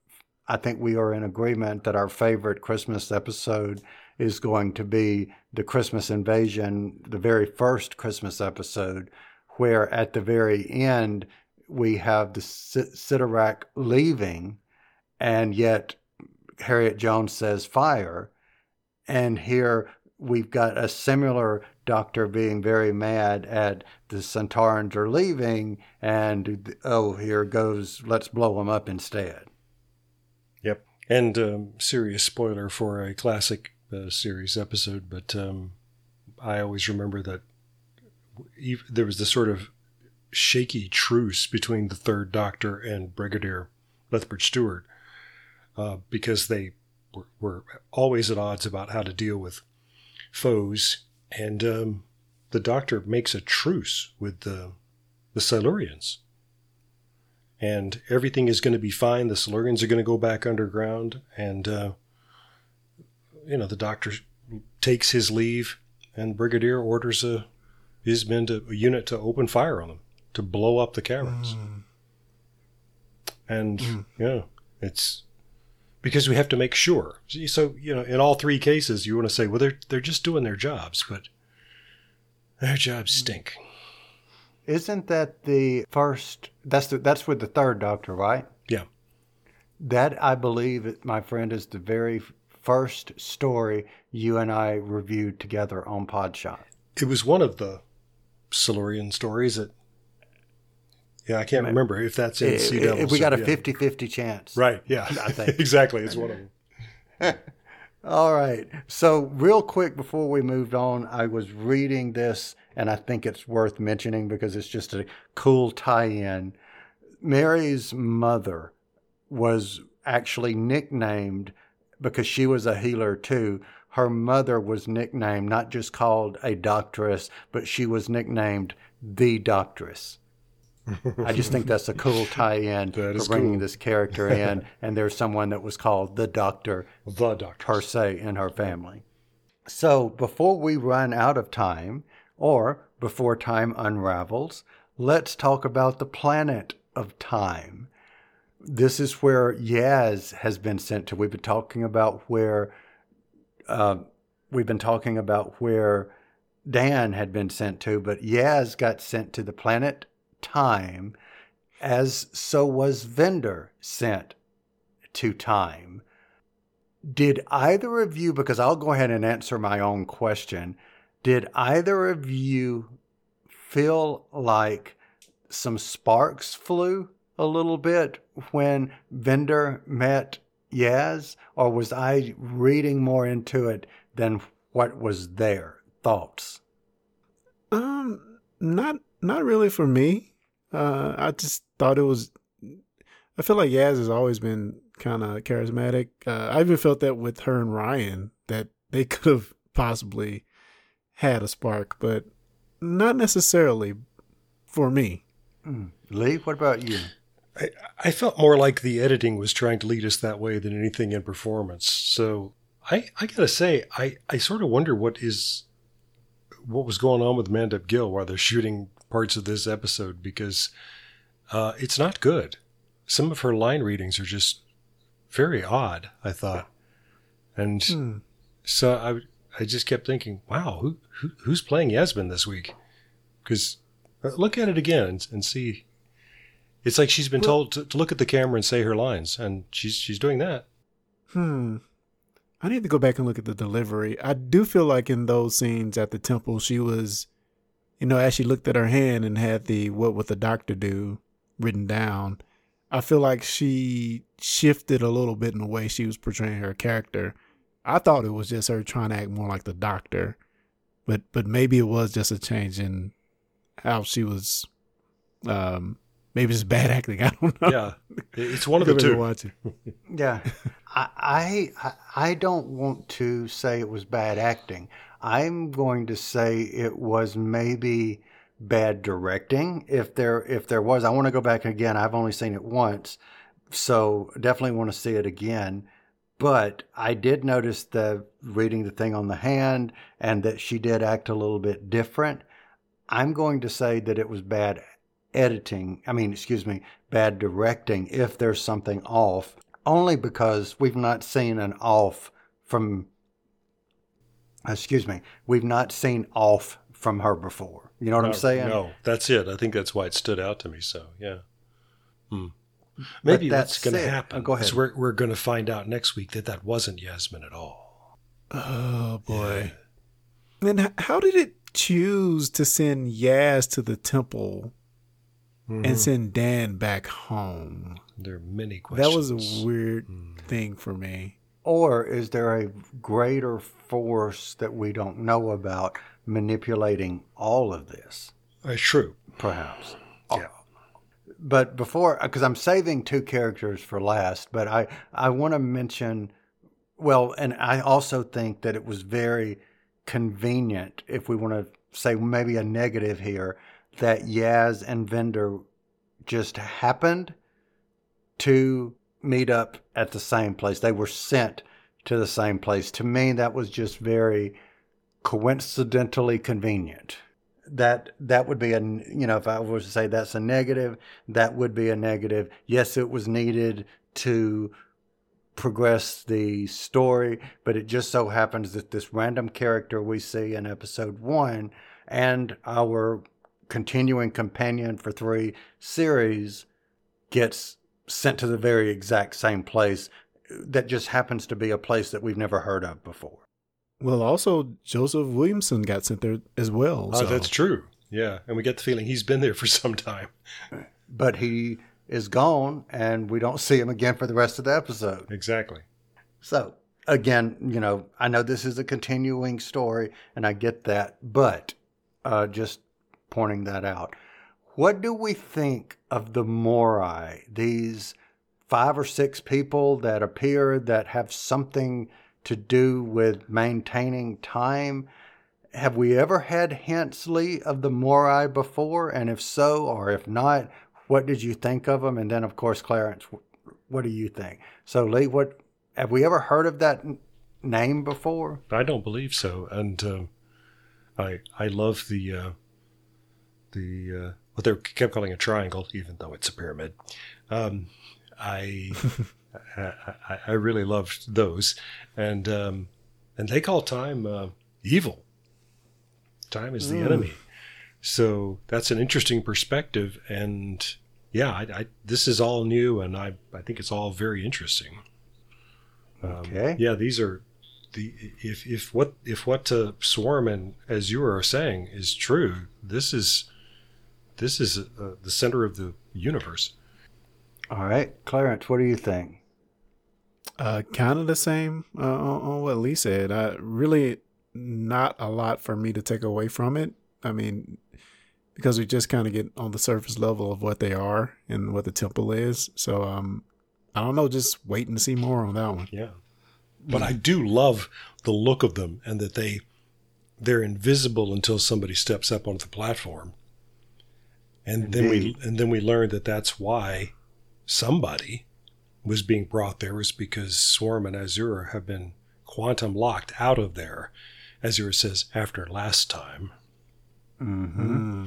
[SPEAKER 4] I think we are in agreement that our favorite Christmas episode is going to be the Christmas invasion, the very first Christmas episode where at the very end we have the Sycorax leaving, and yet Harriet Jones says fire. And here we've got a similar doctor being very mad at the Sontarans are leaving, and oh, here goes, let's blow them up instead.
[SPEAKER 5] Yep. And um, serious spoiler for a classic uh, series episode, but um, I always remember that there was this sort of shaky truce between the Third Doctor and Brigadier Lethbridge Stewart uh, because they were, were always at odds about how to deal with foes, and um, the Doctor makes a truce with the the Silurians and everything is going to be fine. The Silurians are going to go back underground, and uh, you know the doctor takes his leave, and Brigadier orders a his men to a unit to open fire on them to blow up the caverns. Mm. And mm. yeah, it's because we have to make sure. So you know, in all three cases, you want to say, well, they're they're just doing their jobs, but their jobs hmm. stink.
[SPEAKER 4] Isn't that the first? That's the, that's with the third Doctor, right?
[SPEAKER 5] Yeah.
[SPEAKER 4] That I believe, my friend, is the very first story you and I reviewed together on Podshot.
[SPEAKER 5] It was one of the Silurian stories that. Yeah, I can't remember if that's in Sea Devils.
[SPEAKER 4] We got a 50 50 chance.
[SPEAKER 5] Right, yeah. I <laughs> think. exactly. It's one of them. <laughs>
[SPEAKER 4] All right. So, real quick before we moved on, I was reading this and I think it's worth mentioning because it's just a cool tie in. Mary's mother was actually nicknamed because she was a healer too. Her mother was nicknamed, not just called a doctress, but she was nicknamed the doctress. I just think that's a cool tie-in <laughs> for bringing cool. this character in, <laughs> and there's someone that was called the Doctor,
[SPEAKER 5] the Doctor
[SPEAKER 4] per se, in her family. So before we run out of time, or before time unravels, let's talk about the planet of time. This is where Yaz has been sent to. We've been talking about where uh, we've been talking about where Dan had been sent to, but Yaz got sent to the planet Time, as so was Vinder sent to Time. Did either of you, because I'll go ahead and answer my own question, did either of you feel like some sparks flew a little bit when Vinder met Yaz, or was I reading more into it than what was there? Thoughts?
[SPEAKER 6] Um, not not really for me. Uh, I just thought it was. I feel like Yaz has always been kind of charismatic. Uh, I even felt that with her and Ryan that they <laughs> could have possibly had a spark, but not necessarily for me.
[SPEAKER 4] Mm. Lee, what about you?
[SPEAKER 5] I, I felt more like the editing was trying to lead us that way than anything in performance. So I, I gotta say, I, I sort of wonder what is what was going on with Mandip Gill while they're shooting parts of this episode because uh, it's not good. Some of her line readings are just very odd. I thought, and hmm. so I I just kept thinking, wow, who, who who's playing Yasmin this week? Because uh, look at it again and, and see. It's like she's been well, told to, to, look at the camera and say her lines, and she's she's doing that.
[SPEAKER 6] Hmm. I need to go back and look at the delivery. I do feel like in those scenes at the temple, she was, you know, as she looked at her hand and had the "What would the doctor do?" written down. I feel like she shifted a little bit in the way she was portraying her character I thought it was just her trying to act more like the doctor, but but maybe it was just a change in how she was. Um, maybe it's bad acting. <laughs> I don't know.
[SPEAKER 5] Yeah, it's one of <laughs> the two.
[SPEAKER 4] yeah, I, I I don't want to say it was bad acting. I'm going to say it was maybe bad directing. If there if there was, I want to go back again. I've only seen it once, so definitely want to see it again. But I did notice the reading the thing on the hand and that she did act a little bit different. I'm going to say that it was bad editing. I mean, excuse me, bad directing if there's something off, only because we've not seen an off from, excuse me, we've not seen off from her before. You know what no, I'm saying?
[SPEAKER 5] No, that's it. I think that's why it stood out to me. So, yeah. Hmm. Maybe that's going to happen.
[SPEAKER 4] Oh, go ahead.
[SPEAKER 5] We're, we're going to find out next week that that wasn't Yasmin at all.
[SPEAKER 6] Oh, boy. Yeah. And how did it choose to send Yaz to the temple mm-hmm. and send Dan back home?
[SPEAKER 5] There are many questions.
[SPEAKER 6] That was a weird thing for me.
[SPEAKER 4] Or is there a greater force that we don't know about manipulating all of this?
[SPEAKER 5] Uh, true.
[SPEAKER 4] Perhaps.
[SPEAKER 5] Yeah.
[SPEAKER 4] But before, because I'm saving two characters for last, but I, I want to mention, well, and I also think that it was very convenient, if we want to say maybe a negative here, that Yaz and Vinder just happened to meet up at the same place. They were sent to the same place. To me, that was just very coincidentally convenient. That that would be a you know if I was to say that's a negative, that would be a negative. Yes, it was needed to progress the story, but it just so happens that this random character we see in episode one and our continuing companion for three series gets sent to the very exact same place that just happens to be a place that we've never heard of before.
[SPEAKER 6] Well, also Joseph Williamson got sent there as well.
[SPEAKER 5] Oh,
[SPEAKER 6] so.
[SPEAKER 5] that's true. Yeah, and we get the feeling he's been there for <laughs> some time.
[SPEAKER 4] But he is gone, and we don't see him again for the rest of the episode.
[SPEAKER 5] Exactly.
[SPEAKER 4] So, again, you know, I know this is a continuing story, and I get that, but uh, just pointing that out. What do we think of the Morai? These five or six people that appear that have something to do with maintaining time. Have we ever had hints, Lee, of the Morai before? And if so, or if not, what did you think of them? And then, of course, Clarence, what do you think? So, Lee, what have we ever heard of that name before?
[SPEAKER 5] I don't believe so, and um, I I love the uh, the uh, what they kept calling a triangle, even though it's a pyramid. Um, <laughs> I, I I really loved those, and um, and they call time uh, evil. Time is the
[SPEAKER 4] Mm.
[SPEAKER 5] enemy, so that's an interesting perspective. And yeah, I, I, this is all new, and I I think it's all very interesting. Um,
[SPEAKER 4] Okay.
[SPEAKER 5] Yeah, these are the if if what if what uh, Swarm and as you are saying is true, this is this is uh, the center of the universe.
[SPEAKER 4] All right, Clarence, what do you think?
[SPEAKER 6] Uh, kind of the same uh, on, on what Lee said. I really not a lot for me to take away from it. I mean, because we just kind of get on the surface level of what they are and what the temple is. So, um, I don't know. Just waiting to see more on that one.
[SPEAKER 5] Yeah, but I do love the look of them and that they they're invisible until somebody steps up onto the platform, and then we and then we learn that that's why somebody was being brought there was because Swarm and Azure have been quantum locked out of there, Azure says after last time.
[SPEAKER 4] Mm-hmm.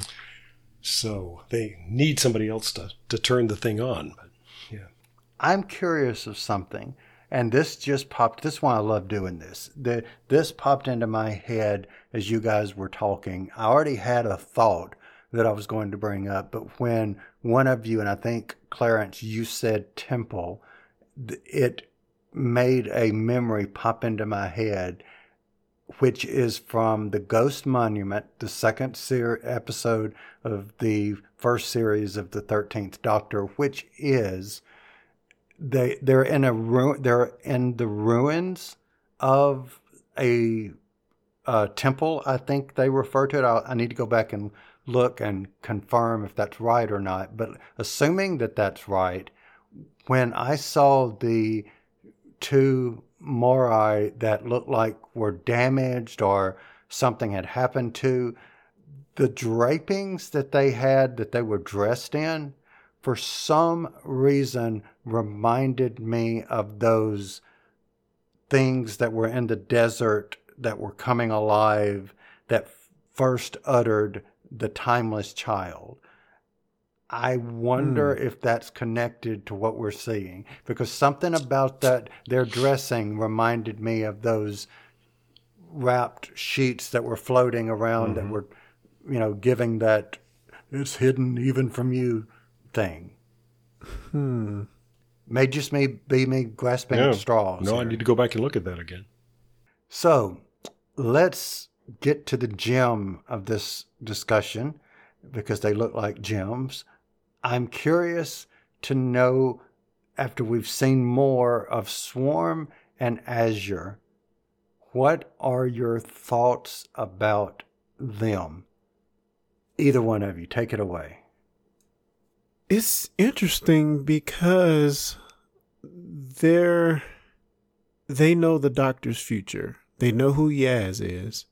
[SPEAKER 5] So they need somebody else to, to turn the thing on. But yeah.
[SPEAKER 4] I'm curious of something, and this just popped. This is why I love doing this. The, this popped into my head as you guys were talking. I already had a thought that I was going to bring up, but when one of you, and I think Clarence, you said temple, it made a memory pop into my head, which is from the Ghost Monument, the second ser- episode of the first series of the Thirteenth Doctor, which is they they're in a ru- they're in the ruins of a temple. I think they refer to it. i I need to go back and look and confirm if that's right or not. But assuming that that's right, when I saw the two Morai that looked like were damaged or something had happened to, the drapings that they had that they were dressed in, for some reason, reminded me of those things that were in the desert that were coming alive that first uttered the timeless child. I wonder if that's connected to what we're seeing because something about that their dressing reminded me of those wrapped sheets that were floating around that were you know giving that it's hidden even from you thing.
[SPEAKER 6] Hmm.
[SPEAKER 4] May just me be me grasping
[SPEAKER 5] No,
[SPEAKER 4] at straws.
[SPEAKER 5] no, I need to go back and look at that again.
[SPEAKER 4] So let's get to the gem of this discussion because they look like gems. I'm curious to know after we've seen more of Swarm and Azure, what are your thoughts about them? Either one of you, take it away.
[SPEAKER 6] It's interesting because they're they know the doctor's future. They know who Yaz is.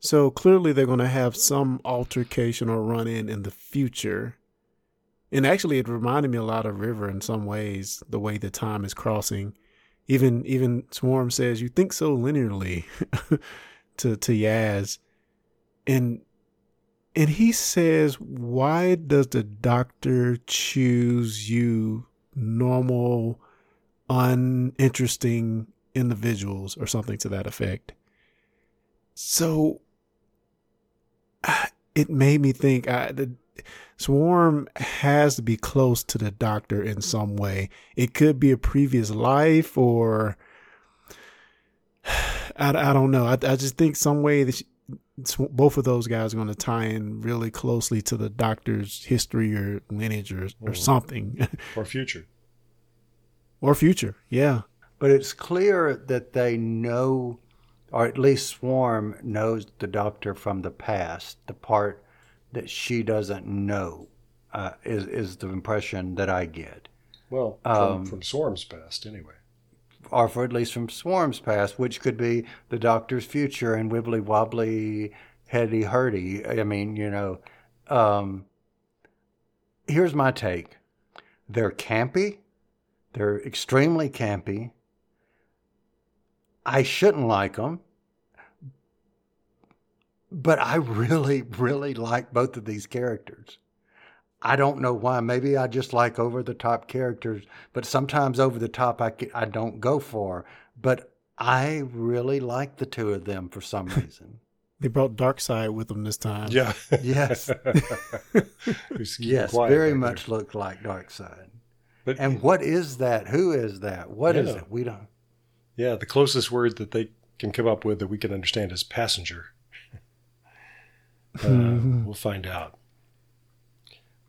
[SPEAKER 6] So clearly they're going to have some altercation or run in in the future. And actually it reminded me a lot of River in some ways, the way the time is crossing. Even even Swarm says you think so linearly <laughs> to to Yaz. And and he says, Why does the doctor choose you normal, uninteresting individuals or something to that effect? So <sighs> it made me think I, the Swarm has to be close to the doctor in some way. It could be a previous life or <sighs> I, I don't know. I, I just think some way that she, both of those guys are going to tie in really closely to the doctor's history or lineage or, or mm. something. <laughs>
[SPEAKER 5] or future.
[SPEAKER 6] Or future, yeah.
[SPEAKER 4] But it's clear that they know, or at least Swarm knows the doctor from the past. The part that she doesn't know uh, is is the impression that I get.
[SPEAKER 5] Well, from, um, from Swarm's past, anyway
[SPEAKER 4] or for at least from Swarm's past, which could be the Doctor's future and wibbly wobbly, heady hurdy. I mean, you know, um, here's my take: they're campy, they're extremely campy. I shouldn't like them, but I really, really like both of these characters. I don't know why. Maybe I just like over the top characters, but sometimes over the top I, I don't go for. But I really like the two of them for some <laughs> reason.
[SPEAKER 6] they brought Darkseid with them this time.
[SPEAKER 5] Yeah.
[SPEAKER 4] yes. <laughs> yes, very much there. looked like Darkseid. But and what is that? Who is that? What yeah. is it? We don't.
[SPEAKER 5] Yeah, the closest word that they can come up with that we can understand is passenger. uh, we'll find out.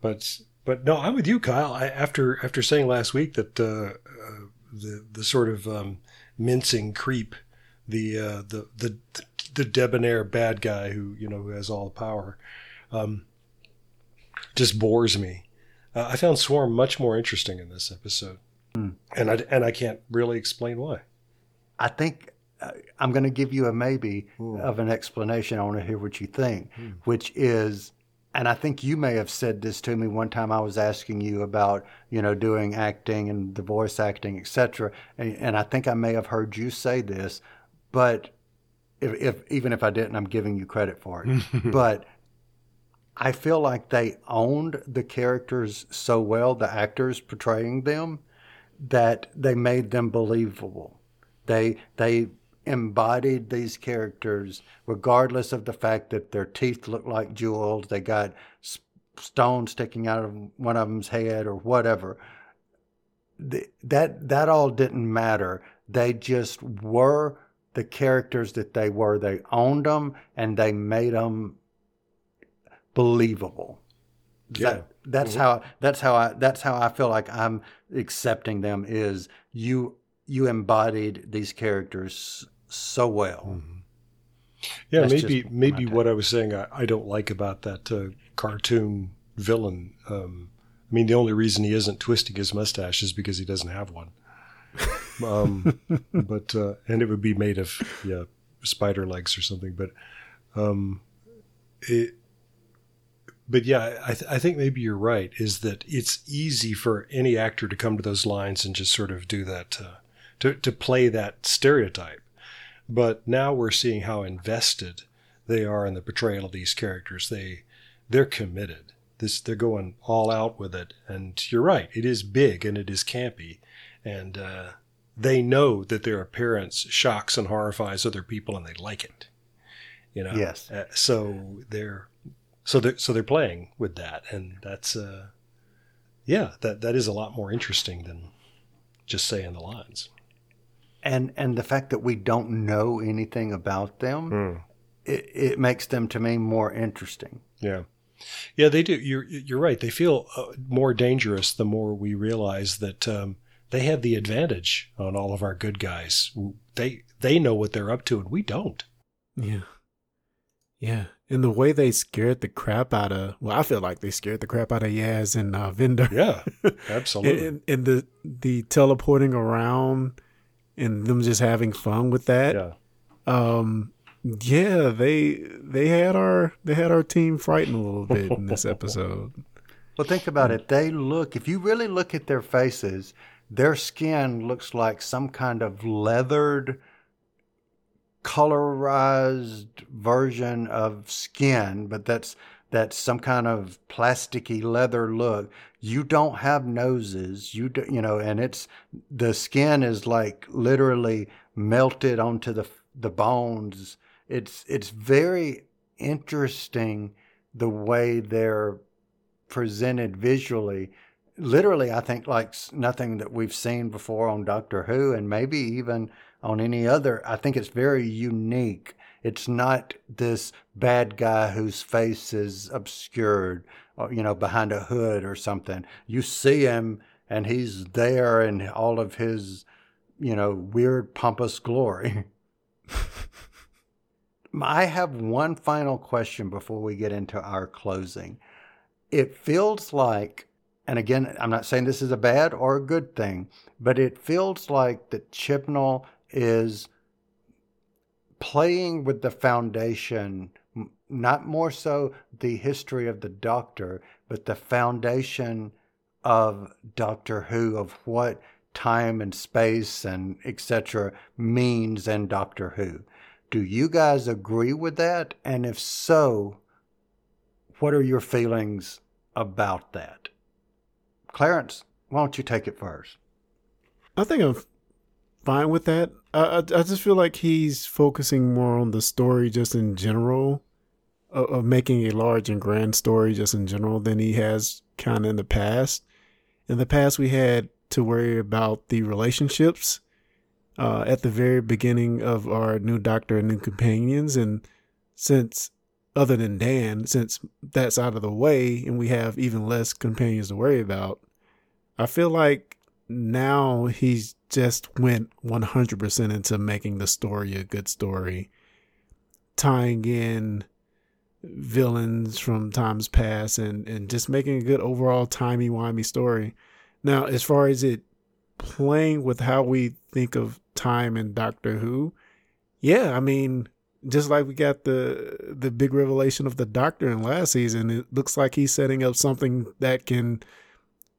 [SPEAKER 5] But but no, I'm with you, Kyle. I, after after saying last week that uh, uh, the the sort of um, mincing creep, the, uh, the the the debonair bad guy who you know who has all the power, um, just bores me. Uh, I found Swarm much more interesting in this episode, mm. and I and I can't really explain why.
[SPEAKER 4] I think uh, I'm going to give you a maybe Ooh. of an explanation. I want to hear what you think, mm. which is and I think you may have said this to me one time. I was asking you about, you know, doing acting and the voice acting, etc. And, and I think I may have heard you say this, but if, if even if I didn't, I'm giving you credit for it. <laughs> but I feel like they owned the characters so well, the actors portraying them, that they made them believable. They they embodied these characters, regardless of the fact that their teeth looked like jewels, they got stones sticking out of one of them's head or whatever. that that all didn't matter. They just were the characters that they were. They owned them and they made them believable. Yeah. That, that's mm-hmm. how that's how I that's how I feel like I'm accepting them is you you embodied these characters so well.
[SPEAKER 5] Mm-hmm. Yeah, That's maybe maybe what I was saying I, I don't like about that uh, cartoon villain. Um, I mean, the only reason he isn't twisting his mustache is because he doesn't have one. <laughs> um, but uh, and it would be made of yeah spider legs or something. But um, it. But yeah, I, th- I think maybe you're right. Is that it's easy for any actor to come to those lines and just sort of do that, uh, to to play that stereotype but now we're seeing how invested they are in the portrayal of these characters. They they're committed. This they're going all out with it. And you're right, it is big and it is campy, and uh, they know that their appearance shocks and horrifies other people, and they like it. You know.
[SPEAKER 4] Yes.
[SPEAKER 5] Uh, so they're so they're so they're playing with that, and that's uh, yeah, that that is a lot more interesting than just saying the lines
[SPEAKER 4] and and the fact that we don't know anything about them, mm. it, it makes them to me more interesting.
[SPEAKER 5] Yeah. Yeah, they do. You're you're right. They feel uh, more dangerous the more we realize that um, they have the advantage on all of our good guys. They they know what they're up to, and we don't.
[SPEAKER 6] Yeah, yeah. And the way they scared the crap out of well, I feel like they scared the crap out of Yaz and uh, Vinder.
[SPEAKER 5] Yeah, <laughs> absolutely.
[SPEAKER 6] and, and the the teleporting around and them just having fun with that.
[SPEAKER 5] Yeah.
[SPEAKER 6] Um. Yeah, they they had our they had our team frightened a little bit in this <laughs> episode.
[SPEAKER 4] Well, think about it. They look, if you really look at their faces, their skin looks like some kind of leathered, colorized version of skin, but that's that's some kind of plasticky leather look. You don't have noses, you do, you know, and it's the skin is like literally melted onto the the bones. It's it's very interesting the way they're presented visually. Literally, I think like nothing that we've seen before on Doctor Who, and maybe even on any other. I think it's very unique. It's not this bad guy whose face is obscured, or, you know, behind a hood or something. You see him, and he's there in all of his, you know, weird pompous glory. <laughs> I have one final question before we get into our closing. It feels like, and again, I'm not saying this is a bad or a good thing, but it feels like that Chibnall is playing with the foundation, not more so the history of the Doctor, but the foundation of Doctor Who, of what time and space and etc. means in Doctor Who. Do you guys agree with that? And if so, what are your feelings about that? Clarence, why don't you take it first?
[SPEAKER 6] I think I'm fine with that. I, I, just feel like he's focusing more on the story just in general, of, of making a large and grand story just in general than he has kind of in the past. In the past, we had to worry about the relationships uh, at the very beginning of our new Doctor and new companions, and since other than Dan, since that's out of the way and we have even less companions to worry about, I feel like now he's just went 100% into making the story a good story, tying in villains from times past and, and just making a good overall timey-wimey story. Now, as far as it playing with how we think of time in Doctor Who, yeah, I mean, just like we got the the big revelation of the Doctor in last season, it looks like he's setting up something that can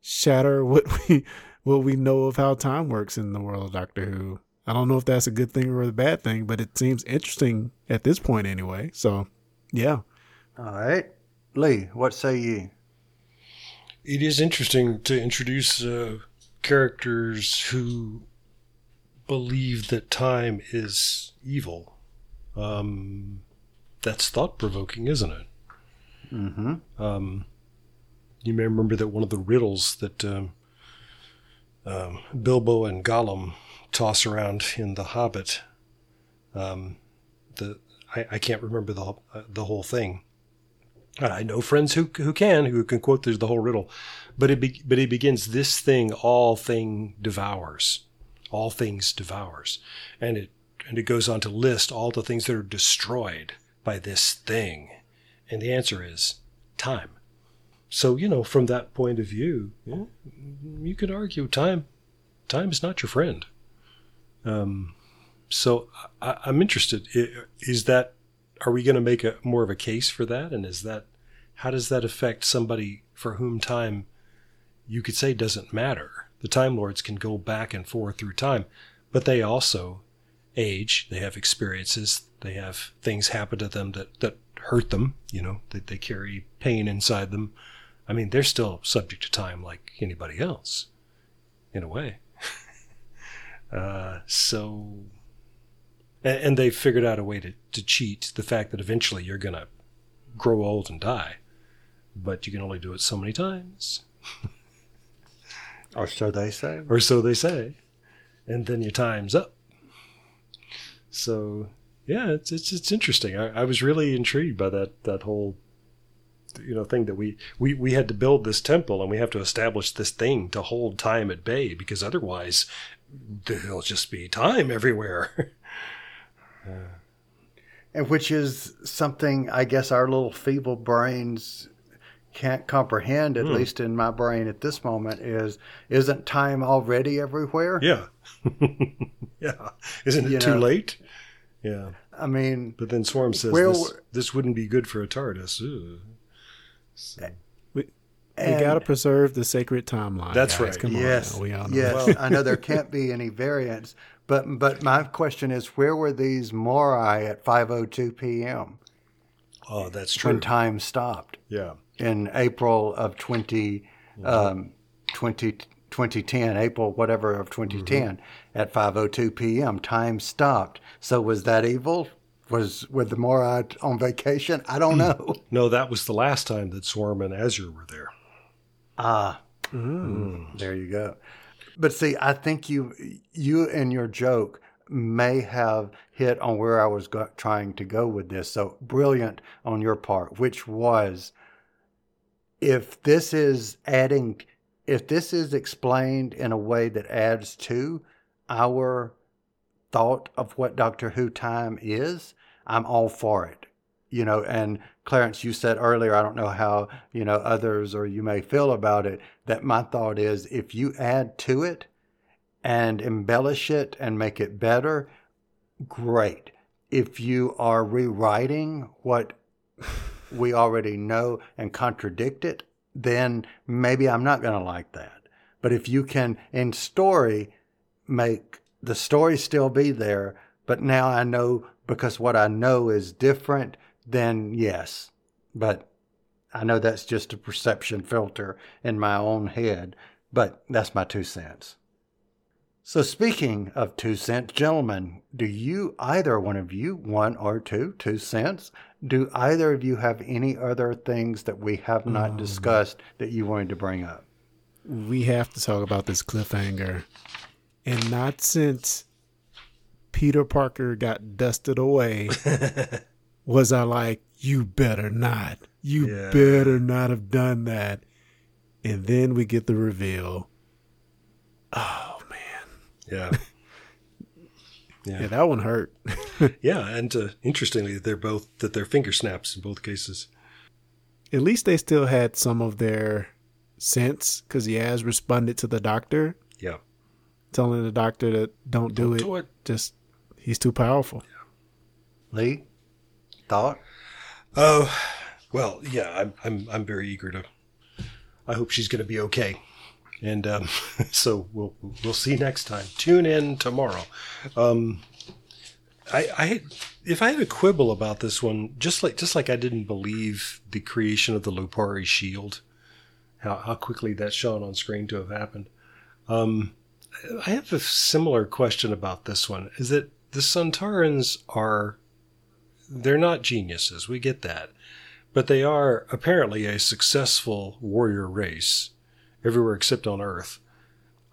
[SPEAKER 6] shatter <laughs> what we what we know of how time works in the world of Doctor Who. I don't know if that's a good thing or a bad thing, but it seems interesting at this point anyway. So, yeah.
[SPEAKER 4] All right. Lee, what say ye?
[SPEAKER 5] It is interesting to introduce uh, characters who believe that time is evil. Um, that's thought provoking, isn't it?
[SPEAKER 4] Mm-hmm.
[SPEAKER 5] Um, you may remember that one of the riddles that um, um, Bilbo and Gollum toss around in The Hobbit. Um, the I, I, can't remember the uh, the whole thing. I know friends who who can who can quote the, the whole riddle, but it be, but it begins this thing all thing devours, all things devours, and it and it goes on to list all the things that are destroyed by this thing, and the answer is time. So you know, from that point of view, yeah, you could argue time, time is not your friend. Um, so I, am interested. Is that are we going to make a more of a case for that? And is that how does that affect somebody for whom time you could say doesn't matter? The Time Lords can go back and forth through time, but they also age. They have experiences. They have things happen to them that that hurt them. You know that they carry pain inside them I mean, they're still subject to time like anybody else, in a way. <laughs> uh, so, and, and they figured out a way to, to cheat the fact that eventually you're going to grow old and die, but you can only do it so many times.
[SPEAKER 4] or so they say.
[SPEAKER 5] Or so they say. And then your time's up. So, yeah, it's it's, it's interesting. I, I was really intrigued by that that whole you know thing that we, we we had to build this temple and we have to establish this thing to hold time at bay because otherwise there'll just be time everywhere. <laughs>
[SPEAKER 4] and which is something I guess our little feeble brains can't comprehend, at
[SPEAKER 5] Hmm.
[SPEAKER 4] least in my brain at this moment, is isn't time already everywhere?
[SPEAKER 5] yeah, <laughs> yeah. Isn't it
[SPEAKER 4] You
[SPEAKER 5] too
[SPEAKER 4] know.
[SPEAKER 5] late? Yeah.
[SPEAKER 4] I mean,
[SPEAKER 5] But then Swarm says
[SPEAKER 4] Where
[SPEAKER 5] this, this wouldn't be good for a TARDIS. Ugh.
[SPEAKER 6] We, we got to preserve the sacred timeline.
[SPEAKER 5] That's
[SPEAKER 6] guys.
[SPEAKER 5] right.
[SPEAKER 6] Come
[SPEAKER 4] yes,
[SPEAKER 6] on. now. We all know
[SPEAKER 4] yes.
[SPEAKER 6] that.
[SPEAKER 4] I know there can't be any variance, but but my question is, where were these Morai at 5:02 p.m.
[SPEAKER 5] Oh, that's true.
[SPEAKER 4] when time stopped
[SPEAKER 5] yeah.
[SPEAKER 4] in April of 20, um, 20 2010, April whatever of 2010 at 5:02 p.m. Time stopped. So was that evil? Was with the Morai on vacation? I don't hmm. know. <laughs>
[SPEAKER 5] No, that was the last time that Swarm and Azure were there.
[SPEAKER 4] Ah, hmm. mm, there you go. But see, I think you you and your joke may have hit on where I was go- trying to go with this. So brilliant on your part, which was if this is adding, if this is explained in a way that adds to our thought of what Doctor Who time is, I'm all for it. You know, and Clarence, you said earlier, I don't know how, you know, others or you may feel about it, that my thought is if you add to it and embellish it and make it better, great. If you are rewriting what we already know and contradict it, then maybe I'm not going to like that. But if you can, in story, make the story still be there, but now I know because what I know is different, then yes. But I know that's just a perception filter in my own head, but that's my two cents. So, speaking of two cents, gentlemen, do you, either one of you, one or two, two cents, do either of you have any other things that we have not um, discussed that you wanted to bring up?
[SPEAKER 6] we have to talk about this cliffhanger. And not since Peter Parker got dusted away <laughs> was I like, you better not. You
[SPEAKER 5] Yeah.
[SPEAKER 6] better not have done that. And then we get the reveal. Oh, man.
[SPEAKER 5] Yeah. <laughs>
[SPEAKER 6] Yeah, that one hurt. <laughs>
[SPEAKER 5] yeah. And uh, interestingly, they're both, that their finger snaps in both cases.
[SPEAKER 6] At least they still had some of their sense because he has responded to the doctor,
[SPEAKER 5] Yeah.
[SPEAKER 6] telling the doctor that don't do
[SPEAKER 5] Don't
[SPEAKER 6] it.
[SPEAKER 5] do it.
[SPEAKER 6] Just, he's too powerful.
[SPEAKER 4] Lee, thought?
[SPEAKER 5] Oh, well, yeah, I'm, I'm, I'm very eager to, I hope she's going to be okay. And um, <laughs> so we'll we'll see next time. Tune in tomorrow. Um, I, I if I had a quibble about this one, just like just like I didn't believe the creation of the Lupari shield, how how quickly that shone on screen to have happened. Um, I have a similar question about this one. Is that the Sontarans are they're not geniuses. We get that, but they are apparently a successful warrior race everywhere except on Earth.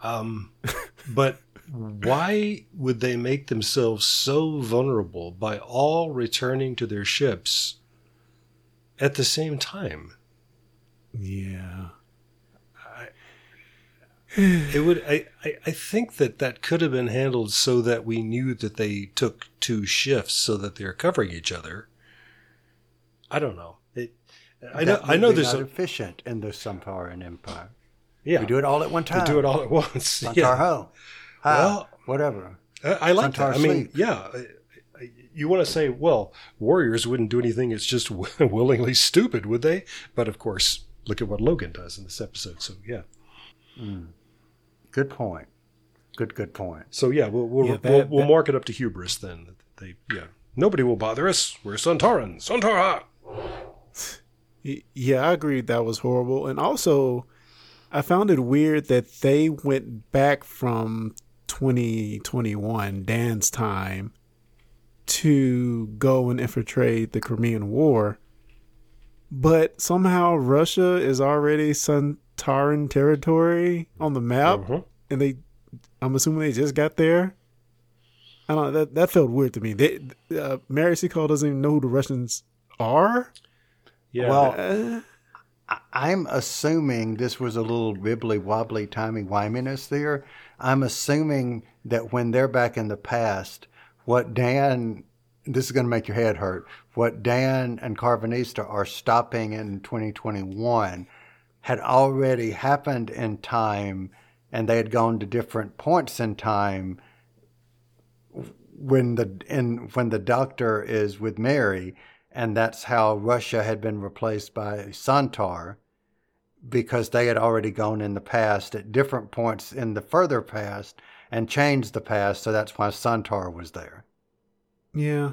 [SPEAKER 5] Um, <laughs> but why would they make themselves so vulnerable by all returning to their ships at the same time?
[SPEAKER 6] Yeah.
[SPEAKER 5] It would. I, I, I think that that could have been handled so that we knew that they took two shifts so that they're covering each other. I don't know. It, I know. I know there's
[SPEAKER 4] not
[SPEAKER 5] a
[SPEAKER 4] efficient in the and Empire.
[SPEAKER 5] yeah.
[SPEAKER 4] We do it all at one time.
[SPEAKER 5] to do it all at once. Yeah.
[SPEAKER 4] ho. Ha,
[SPEAKER 5] Well-
[SPEAKER 4] whatever.
[SPEAKER 5] I, I like that. I mean, yeah. You want to say, well, warriors wouldn't do anything. It's just <laughs> willingly stupid, would they? But of course, look at what Logan does in this episode. So yeah. Hmm.
[SPEAKER 4] Good point. Good, good point.
[SPEAKER 5] So yeah, we'll we'll,
[SPEAKER 6] Yeah,
[SPEAKER 5] we'll, we'll
[SPEAKER 6] that-
[SPEAKER 5] mark it up to hubris then. They yeah. Nobody will bother us. We're Sontaran. Suntara.
[SPEAKER 6] Yeah, I agree that was horrible. And also, I found it weird that they went back from 2021, Dan's time, to go and infiltrate the Crimean War. But somehow Russia is already Sontaran territory on the map.
[SPEAKER 5] Mhm.
[SPEAKER 6] And they, I'm assuming they just got there. I don't know. That, that felt weird to me. They, uh, Mary Seacole doesn't even know who the Russians are.
[SPEAKER 5] Yeah.
[SPEAKER 4] Well,
[SPEAKER 6] Uh,
[SPEAKER 4] I- I'm assuming this was a little wibbly wobbly timey wiminess there. I'm assuming that when they're back in the past, what Dan, this is going to make your head hurt, what Dan and Karvanista are stopping in 2021 had already happened in time and they had gone to different points in time when the in when the doctor is with Mary, and that's how Russia had been replaced by Sontar, because they had already gone in the past at different points in the further past and changed the past, so that's why Sontar was there.
[SPEAKER 6] yeah.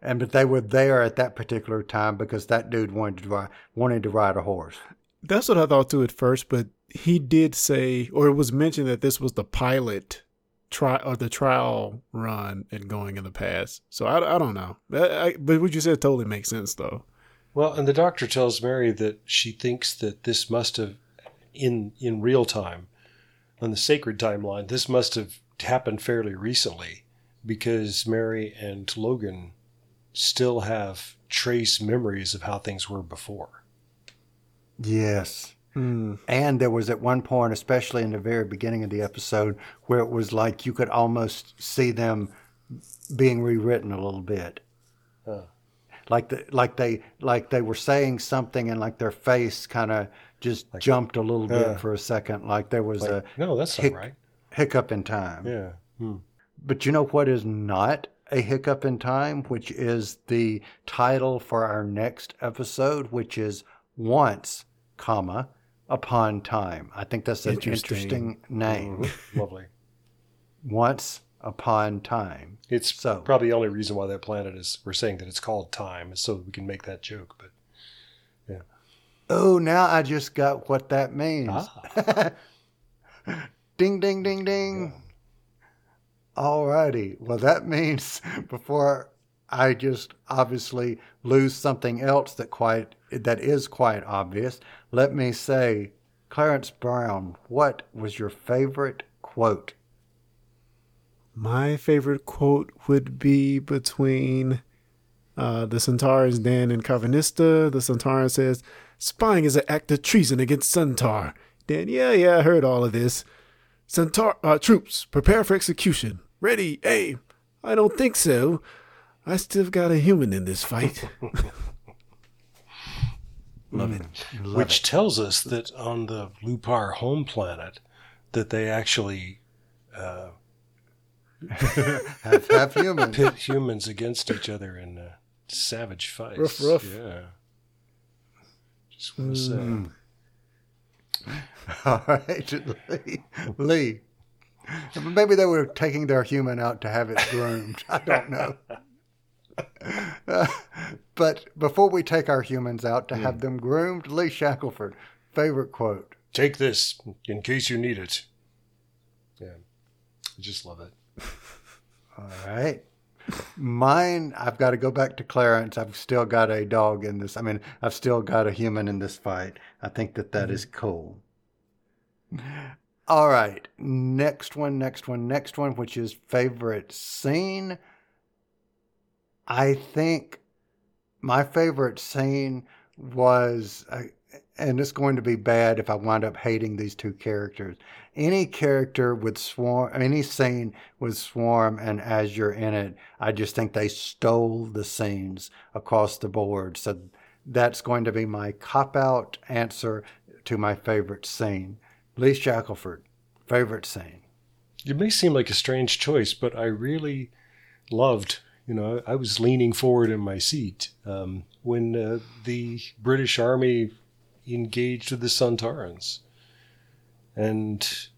[SPEAKER 4] And but they were there at that particular time because that dude wanted to ride, wanted to ride a horse.
[SPEAKER 6] That's what I thought too at first, but he did say, or it was mentioned that this was the pilot try or the trial run and going in the past. So I, I don't know, I, I, but what you said totally makes sense though.
[SPEAKER 5] Well, and the doctor tells Mary that she thinks that this must have, in in real time, on the sacred timeline, this must have happened fairly recently, because Mary and Logan still have trace memories of how things were before.
[SPEAKER 4] Yes.
[SPEAKER 6] Hmm.
[SPEAKER 4] And there was at one point, especially in the very beginning of the episode, where it was like you could almost see them being rewritten a little bit.
[SPEAKER 5] Huh.
[SPEAKER 4] Like the, like they like they were saying something and like their face kind of just jumped a little bit
[SPEAKER 5] uh,
[SPEAKER 4] for a second, like there was
[SPEAKER 5] Like,
[SPEAKER 4] a
[SPEAKER 5] no, that's
[SPEAKER 4] hic-
[SPEAKER 5] right.
[SPEAKER 4] hiccup in time.
[SPEAKER 5] Yeah. Hmm.
[SPEAKER 4] But you know what is not a hiccup in time, which is the title for our next episode, which is Once, comma, Upon Time. I think that's an
[SPEAKER 6] Interesting.
[SPEAKER 4] interesting, name.
[SPEAKER 5] Mhm. Lovely.
[SPEAKER 4] Once Upon Time.
[SPEAKER 5] It's
[SPEAKER 4] So-
[SPEAKER 5] probably the only reason why that planet is. We're saying that it's called time, is so we can make that joke. But yeah.
[SPEAKER 4] Oh, now I just got what that means.
[SPEAKER 5] ah, <laughs>
[SPEAKER 4] Ding, ding, ding, ding. Alrighty. Well, that means <laughs> before I just obviously lose something else that quite that is quite obvious, let me say, Clarence Brown, what was your favorite quote?
[SPEAKER 6] My favorite quote would be between uh, the Centaurs, Dan and Karvanista. The Sontaran says, Spying is an act of treason against Sontar. Dan, yeah, yeah, I heard all of this. Sontar, uh, troops, prepare for execution. Ready, aim. I don't think so. I still got a human in this fight. <laughs>
[SPEAKER 4] Love it. Love
[SPEAKER 5] which
[SPEAKER 4] it.
[SPEAKER 5] tells us that on the Lupar home planet, that they actually uh, <laughs>
[SPEAKER 4] Half, half human.
[SPEAKER 5] pit humans against each other in uh, savage fights.
[SPEAKER 6] Rough, rough.
[SPEAKER 5] Yeah. Just want to say.
[SPEAKER 4] All right, Lee. Lee. Maybe they were taking their human out to have it groomed. I don't know. <laughs> Uh, <laughs> but before we take our humans out to have them groomed, Lee Shackelford, favorite quote.
[SPEAKER 5] Take this in case you need it. Yeah. I just love it.
[SPEAKER 4] All right. Mine, I've got to go back to Clarence. I've still got a dog in this. I mean, I've still got a human in this fight. I think that that is cool. All right. Next one, next one, next one, which is favorite scene. I think my favorite scene was, uh, and it's going to be bad if I wind up hating these two characters. Any character with Swarm, any scene with Swarm and Azure in it, I just think they stole the scenes across the board. So that's going to be my cop out answer to my favorite scene. Lee Shackelford, favorite scene.
[SPEAKER 5] It may seem like a strange choice, but I really loved, you know, I was leaning forward in my seat um, when uh, the British Army engaged with the Sontarans and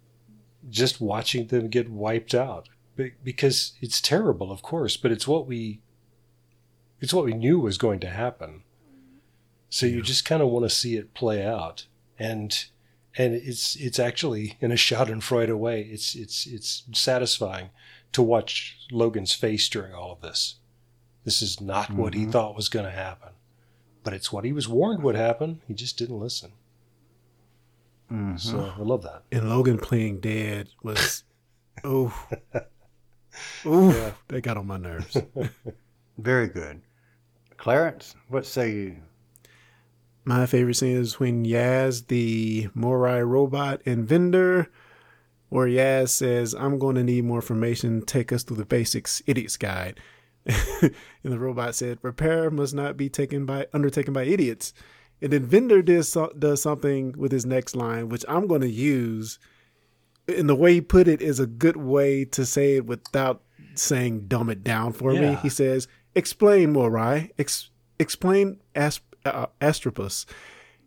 [SPEAKER 5] just watching them get wiped out Be- because it's terrible, of course, but it's what we it's what we knew was going to happen. So you just kind of want to see it play out, and and it's it's actually in a <laughs> Schadenfreude way. It's it's it's satisfying to watch Logan's face during all of this. This is not what he mm-hmm. thought was going to happen, but it's what he was warned would happen. He just didn't listen. Mm-hmm. So I love that.
[SPEAKER 6] and Logan playing dead was, <laughs> oh, <laughs> oh, that got on my nerves. <laughs>
[SPEAKER 4] Very good. Clarence, what say you?
[SPEAKER 6] My favorite scene is when Yaz, the Morai robot and Vinder, where Yaz says, I'm going to need more information. Take us through the basics, idiot's guide. <laughs> and the robot said, repair must not be taken by undertaken by idiots. And then Vinder does, does something with his next line, which I'm going to use. And the way he put it is a good way to say it without saying dumb it down for me. He says, explain, Morai. Ex- explain Asp- uh, Atropos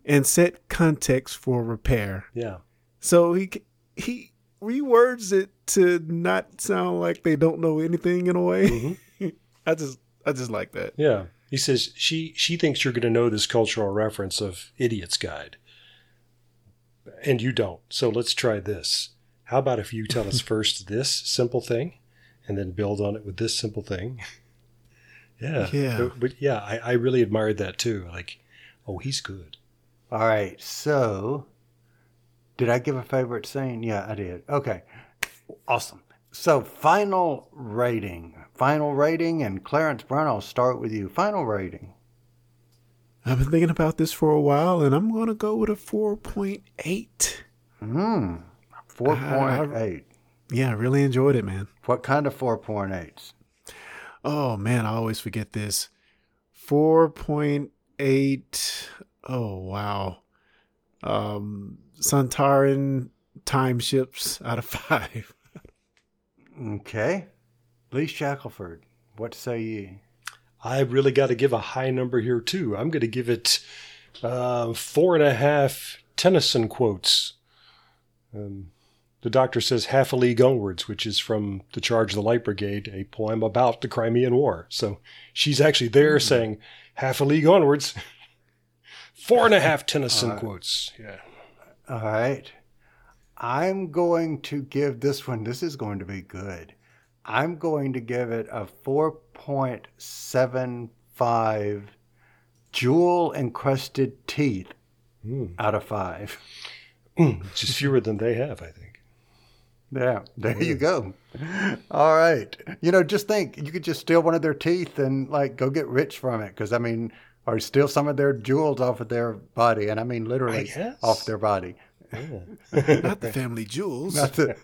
[SPEAKER 6] and set context for repair.
[SPEAKER 5] Yeah.
[SPEAKER 6] So he he rewords it to not sound like they don't know anything in a way. Mm-hmm. <laughs> I just I just like that.
[SPEAKER 5] Yeah. He says she she thinks you're going to know this cultural reference of Idiot's Guide. And you don't. So let's try this. How about if you tell us <laughs> first this simple thing and then build on it with this simple thing? <laughs> yeah.
[SPEAKER 6] Yeah.
[SPEAKER 5] But, but yeah, I, I really admired that too. Like, oh, he's good.
[SPEAKER 4] All right. So, did I give a favorite scene? Yeah, I did. Okay. Awesome. So, final rating. Final rating, and Clarence Brown, I'll start with you. Final rating.
[SPEAKER 6] I've been thinking about this for a while, and I'm going to go with a four point eight.
[SPEAKER 4] Hmm. 4.8.
[SPEAKER 6] Yeah, I really enjoyed it, man.
[SPEAKER 4] What kind of 4.8s?
[SPEAKER 6] Oh man, I always forget this. Four point eight. Oh wow. Um, Sontaran time ships out of five. <laughs>
[SPEAKER 4] Okay. Lee Shackelford, what say ye?
[SPEAKER 5] I really got to give a high number here too. I'm going to give it uh, four and a half Tennyson quotes. Um, the doctor says half a league onwards, which is from The Charge of the Light Brigade, a poem about the Crimean War. So she's actually there saying half a league onwards. <laughs> Four and a half Tennyson uh, quotes. Yeah.
[SPEAKER 4] All right. I'm going to give this one, this is going to be good. I'm going to give it a 4.75 jewel encrusted teeth hmm. out of five.
[SPEAKER 5] Hmm, Which is fewer than they have, I think.
[SPEAKER 4] Yeah, there you go. All right. You know, just think you could just steal one of their teeth and like go get rich from it. Because I mean, or steal some of their jewels off of their body, and I mean literally
[SPEAKER 5] guess.
[SPEAKER 4] off their body.
[SPEAKER 6] Not the family jewels.
[SPEAKER 4] Not the-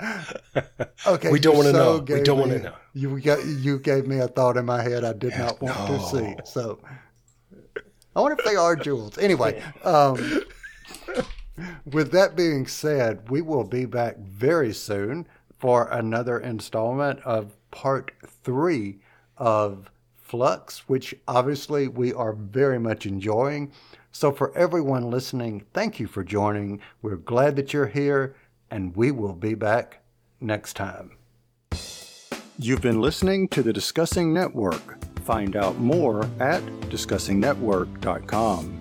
[SPEAKER 4] <laughs> okay,
[SPEAKER 5] We don't wanna
[SPEAKER 4] so
[SPEAKER 5] know. We don't wanna know.
[SPEAKER 4] You got you gave me a thought in my head I did not want to see. So I wonder if they are jewels. Anyway, um, with that being said, we will be back very soon for another installment of part three of Flux, which obviously we are very much enjoying. So, for everyone listening, thank you for joining. We're glad that you're here, and we will be back next time. You've been listening to the Discussing Network. Find out more at discussingnetwork.com.